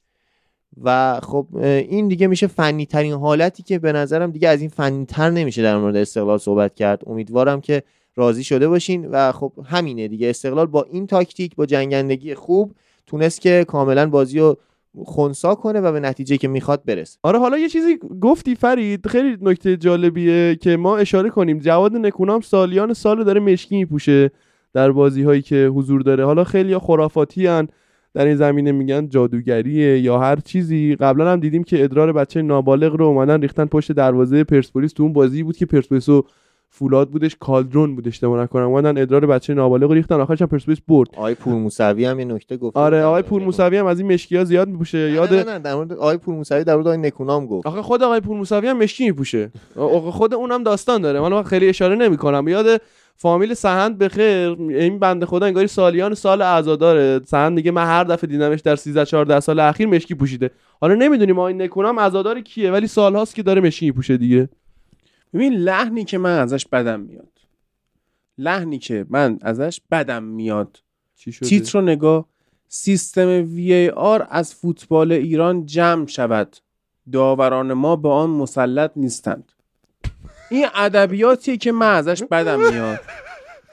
و خب این دیگه میشه فنی ترین حالتی که به نظرم دیگه از این فنی تر نمیشه در مورد استقلال صحبت کرد. امیدوارم که راضی شده باشین و خب همینه دیگه. استقلال با این تاکتیک با جنگندگی خوب تونست که کاملا بازی رو خونسا کنه و به نتیجه که می‌خواد برسه. آره حالا یه چیزی گفتی فرید خیلی نکته جالبیه که ما اشاره کنیم. جواد نکونام سالیان سال داره مشکی میپوشه در بازی هایی که حضور داره. حالا خیلی خرافاتی هن. در این زمینه میگن جادوگریه یا هر چیزی. قبلا هم دیدیم که ادرار بچه نابالغ رو اومدن ریختن پشت دروازه پرسپولیس. تو اون بازی بود که پرسپولیس و فولاد بودش کالدرون بود اشتباه نکنم اومدن ادرار بچه نابالغ ریختن. آخرش هم پرسپولیس برد. آقای پور موسوی هم یه نکته گفت. آره آقای پور موسوی هم از این مشکی ها زیاد میپوشه. یاد نه نه در مورد آقای پور موسوی در مورد آقای نکونام گفت. آخه خود آقای پور موسوی هم مشکی میپوشه. آخه خود اونم داستان داره. من خیلی اشاره نمی‌کنم. یاد فامیل سهند بخیر این بنده خدا انگاری سالیان سال عزاداره. سهند میگه من هر دفعه دیدمش در 13 14 سال اخیر مشکی پوشیده. حالا نمی‌دونیم آین نکنم عزادار کیه ولی سالهاست که داره مشکی میپوشه دیگه. ببین لحنی که من ازش بدم میاد. لحنی که من ازش بدم میاد. چی شده؟ تیتر رو نگاه. سیستم وی آر از فوتبال ایران جمع شود. داوران ما به آن مسلط نیستند. این ادبیاتیه که من ازش بدم میاد.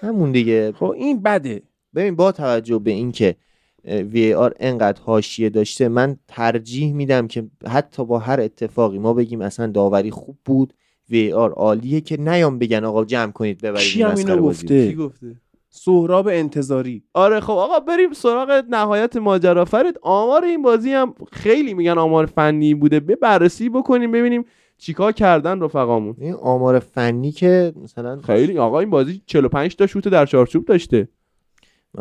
همون دیگه. خب این بده. ببین با توجه به اینکه وی آر انقدر حاشیه داشته من ترجیح میدم که حتی با هر اتفاقی ما بگیم اصلا داوری خوب بود. وی آر عالیه که نیام بگن آقا جمع کنید ببرید کی هم مسخره اینو. گفته؟ کی گفته؟ سهراب انتظاری. آره خب آقا بریم سراغ نهایت ماجرا. فرید آمار این بازی هم خیلی میگن آمار فنی بوده. به بررسی بکنیم ببینیم چیکار کردن رفقامون. این آمار فنی که مثلا خیلی آقا این بازی 45 تا شوت در چارچوب داشته.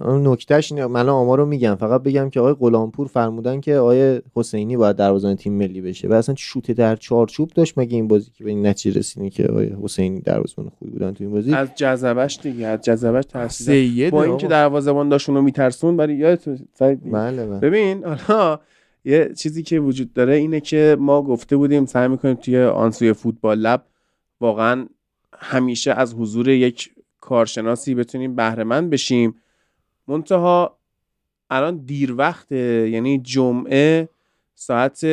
نکتهش اینه من آمار رو میگم فقط بگم که آقای غلامپور فرمودن که آقای حسینی باید دروازه‌بان تیم ملی بشه و اصلا شوت در چارچوب داشت مگه این بازی که به این نتیجه رسیدین که آقای حسینی دروازه‌بان خوبی بودن تو این بازی؟ از جذبش دیگه از جذبش سید با اینکه دروازه‌بان داشت اونو میترسون ولی یادتون؟ بله بله. ببین حالا یه چیزی که وجود داره اینه که ما گفته بودیم سعی می‌کنیم توی آنسوی فوتبال لب واقعا همیشه از حضور یک کارشناسی بتونیم بهرهمند بشیم. منتها الان دیر وقته یعنی جمعه ساعت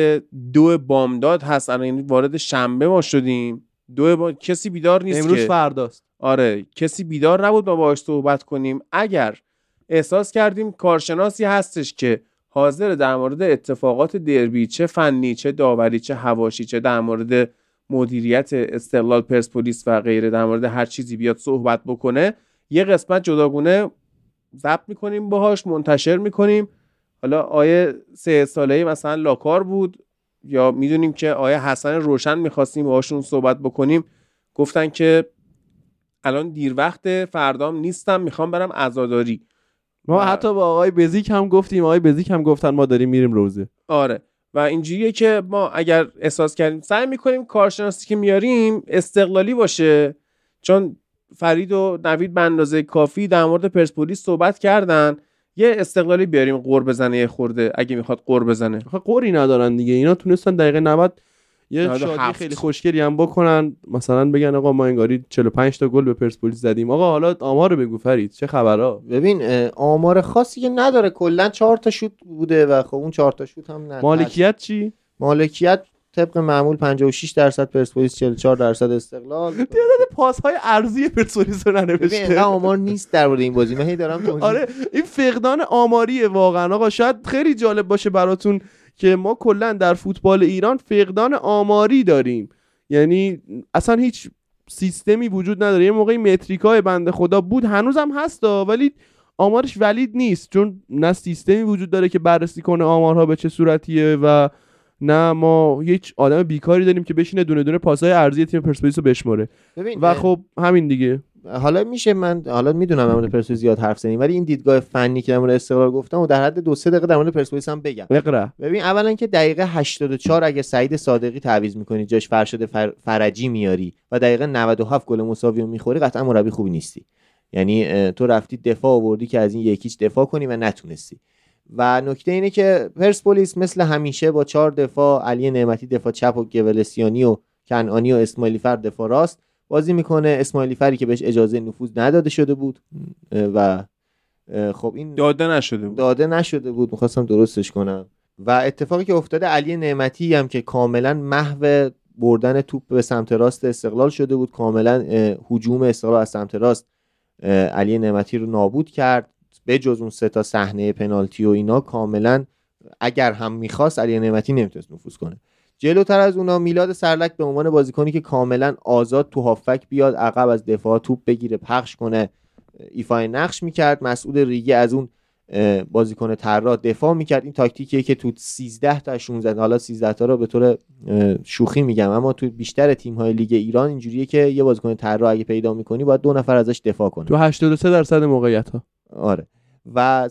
دو بامداد هست. الان یعنی وارد شنبه ما شدیم. دو با... کسی بیدار نیست امروز که فرداست. آره کسی بیدار نبود با باهاش صحبت کنیم. اگر احساس کردیم کارشناسی هستش که حاضر در مورد اتفاقات دربی چه فنی چه داوری چه هواشی چه در مورد مدیریت استقلال پرسپولیس و غیره در مورد هر چیزی بیاد صحبت بکنه یه قسمت جداگونه ضبط می‌کنیم باهاش منتشر می‌کنیم. حالا آیه سه ساله مثلا لاکار بود یا می‌دونیم که آیه حسن روشن می‌خواستیم باهاشون صحبت بکنیم. گفتن که الان دیر وقت فردام نیستم می‌خوام برم عزاداری. ما و- حتی با آقای بزیک هم گفتیم آقای بزیک هم گفتن ما داریم میریم روزه. آره. و اینجوریه که ما اگر احساس کردیم سعی می‌کنیم کارشناسی که میاریم استقلالی باشه. چون فرید و نوید به اندازه کافی در مورد پرسپولیس صحبت کردن. یه استقلالی بیاریم قور بزنه یه خورده اگه می‌خواد قور بزنه. آخه قوری ندارن دیگه. اینا تونستن دقیقه 90 یه 97. شادی خیلی خوشگلی هم بکنن. مثلا بگن آقا ما انگاری 45 تا گل به پرسپولیس زدیم. آقا حالا آمار رو بگو فرید چه خبرها؟ ببین آمار خاصی که نداره کلا چهار تا شوت بوده و خب اون چهار تا شوت هم نه مالکیت چی؟ مالکیت طبق معمول 56 درصد پرسپولیس 44 درصد استقلال. پاس های ارزی پرسپولیس رو ننوشته. آمار نیست در مورد این بازی. من هی دارم آره این فقدان آماریه واقعا. آقا شاید خیلی جالب باشه براتون که ما کلا در فوتبال ایران فقدان آماری داریم. یعنی اصلا هیچ سیستمی وجود نداره. یه موقعی متریکای بنده خدا بود هنوزم هستا ولی آمارش ولید نیست. چون نه سیستمی وجود داره که بررسی کنه آمارها به چه صورتیه و نه ما هیچ آدم بیکاری داریم که بشینه دونه دونه پاسای ارزی تیم پرسپولیس رو بشماره. ببین و خب همین دیگه. حالا میشه من حالا می‌دونم در مورد پرسپولیس زیاد حرف زدیم ولی این دیدگاه فنی که در مورد استقلال گفتم و در حد دو سه دقیقه در مورد پرسپولیس هم بگم. اقرا. ببین اولا که دقیقه 84 اگه سعید صادقی تعویض می‌کنی جاش فرشاد فر... فرجی میاری و دقیقه 97 گل مساوی رو می‌خوری قطعا مربی خوبی نیستی. یعنی تو رفتی دفاع آوردی که از این یکیچ دفاع کنی و نتونستی. و نکته اینه که پرسپولیس مثل همیشه با چهار دفاع علی نعمتی دفاع چپ و گولسیانی و کنعانی و اسماعیلی فر دفاع راست. بازی می‌کنه. اسماعیلی فری که بهش اجازه نفوذ نداده شده بود. و خب این داده نشده بود. داده نشده بود. می‌خواستم درستش کنم. و اتفاقی که افتاده علی نعمتی هم که کاملا محو بردن توپ به سمت راست استقلال شده بود. کاملا هجوم استقلال از سمت راست علی نعمتی رو نابود کرد. به جز اون سه تا صحنه پنالتی و اینا کاملا اگر هم می‌خواست علی نعمتی نمی‌تونست نفوذ کنه. جلوتر از اونا میلاد سرلک به عنوان بازیکنی که کاملا آزاد تو هافک بیاد عقب از دفاع توپ بگیره پخش کنه ایفای نقش می‌کرد مسعود ریگی از اون بازیکن طراح دفاع می‌کرد. این تاکتیکیه که تو 13 تا از 16 حالا 13 تا رو به طور شوخی میگم اما تو بیشتر تیم های لیگ ایران اینجوریه که یه بازیکن طراح اگه پیدا می‌کنی باید دو نفر ازش دفاع کنه تو 83 درصد موقعیت ها آره. و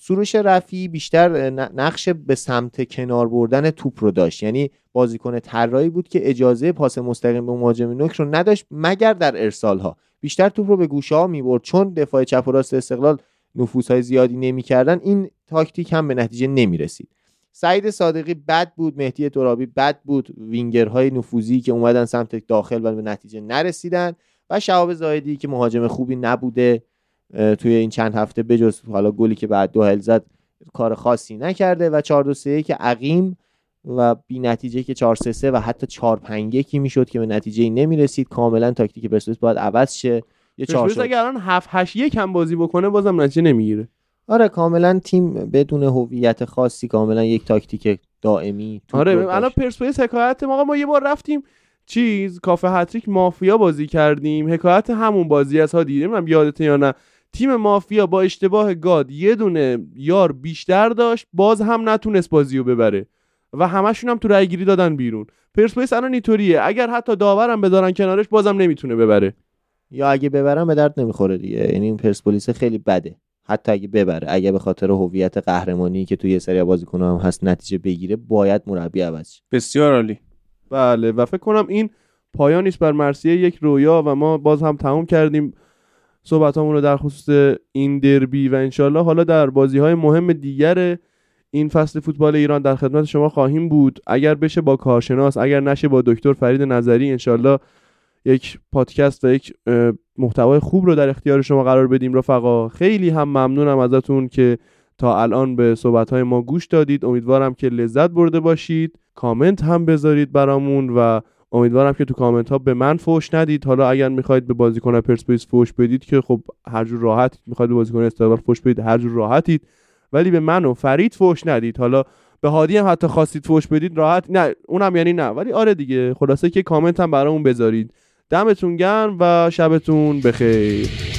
سروش رفی بیشتر نقش به سمت کنار بردن توپ رو داشت. یعنی بازیکن طراحی بود که اجازه پاس مستقیم به مهاجم نوک رو نداشت مگر در ارسال ها بیشتر توپ رو به گوشه ها می‌برد. چون دفاع چپ و راست استقلال نفوذهای زیادی نمی‌کردن این تاکتیک هم به نتیجه نمی‌رسید. سعید صادقی بد بود مهدی ترابی بد بود. وینگرهای نفوذی که اومدن سمت داخل ولی به نتیجه نرسیدن و شهاب زاهدی که مهاجم خوبی نبوده. توی این چند هفته بجز حالا گلی که بعد دو هل زد کار خاصی نکرده و 4 2 3 که عقیم و بی نتیجه که 4 3 3 و حتی 4 5 1 می‌شد که به نتیجه نمی رسید کاملا تاکتیک پرسپولیس باید عوض شه. یه 4 پرسپولیس اگر الان 7 8 1 هم بازی بکنه بازم نتیجه نمی‌گیره. آره کاملا تیم بدون هویت خاصی کاملا یک تاکتیک دائمی آره الان. پرسپولیس حکایت ما ما یه بار رفتیم چیز کافه هتریک مافیا بازی کردیم. حکایت همون بازی از ها دیدیم یادته یا نه. تیم مافیا با اشتباه گاد یه دونه یار بیشتر داشت باز هم نتونست بازی رو ببره. و همشون هم تو رای گیری دادن بیرون. پرسپولیس الان اینطوریه. اگر حتی داورم بذارن کنارش بازم نمی‌تونه ببره. یا اگه ببرم به درد نمی‌خوره دیگه. یعنی این پرسپولیس خیلی بده. حتی اگه ببره اگه به خاطر هویت قهرمانی که توی یه سری بازیکن هم هست نتیجه بگیره باید مربی عوض شه. بسیار عالی. بله و فکر کنم این پایان نیست بر مرسیه یک رویا و ما باز هم تموم کردیم. صحبتامون رو در خصوص این دربی و انشالله حالا در بازی های مهم دیگر این فصل فوتبال ایران در خدمت شما خواهیم بود. اگر بشه با کارشناس اگر نشه با دکتر فرید نظری انشالله یک پادکست و یک محتوای خوب رو در اختیار شما قرار بدیم. رفقا خیلی هم ممنونم ازتون که تا الان به صحبت ما گوش دادید. امیدوارم که لذت برده باشید. کامنت هم بذارید برامون و امیدوارم که تو کامنت ها به من فوش ندید. حالا اگر می‌خواید به بازیکن پرسپولیس فوش بدید که خب هر جور راحت می‌خواید به بازیکن استقلال فوش بدید هر جور راحتید. ولی به من و فرید فوش ندید. حالا به هادی هم حتی خواستید فوش بدید راحت نه اونم یعنی نه. ولی آره دیگه خلاصه که کامنت هم برامون بذارید. دمتون گرم و شبتون بخیر.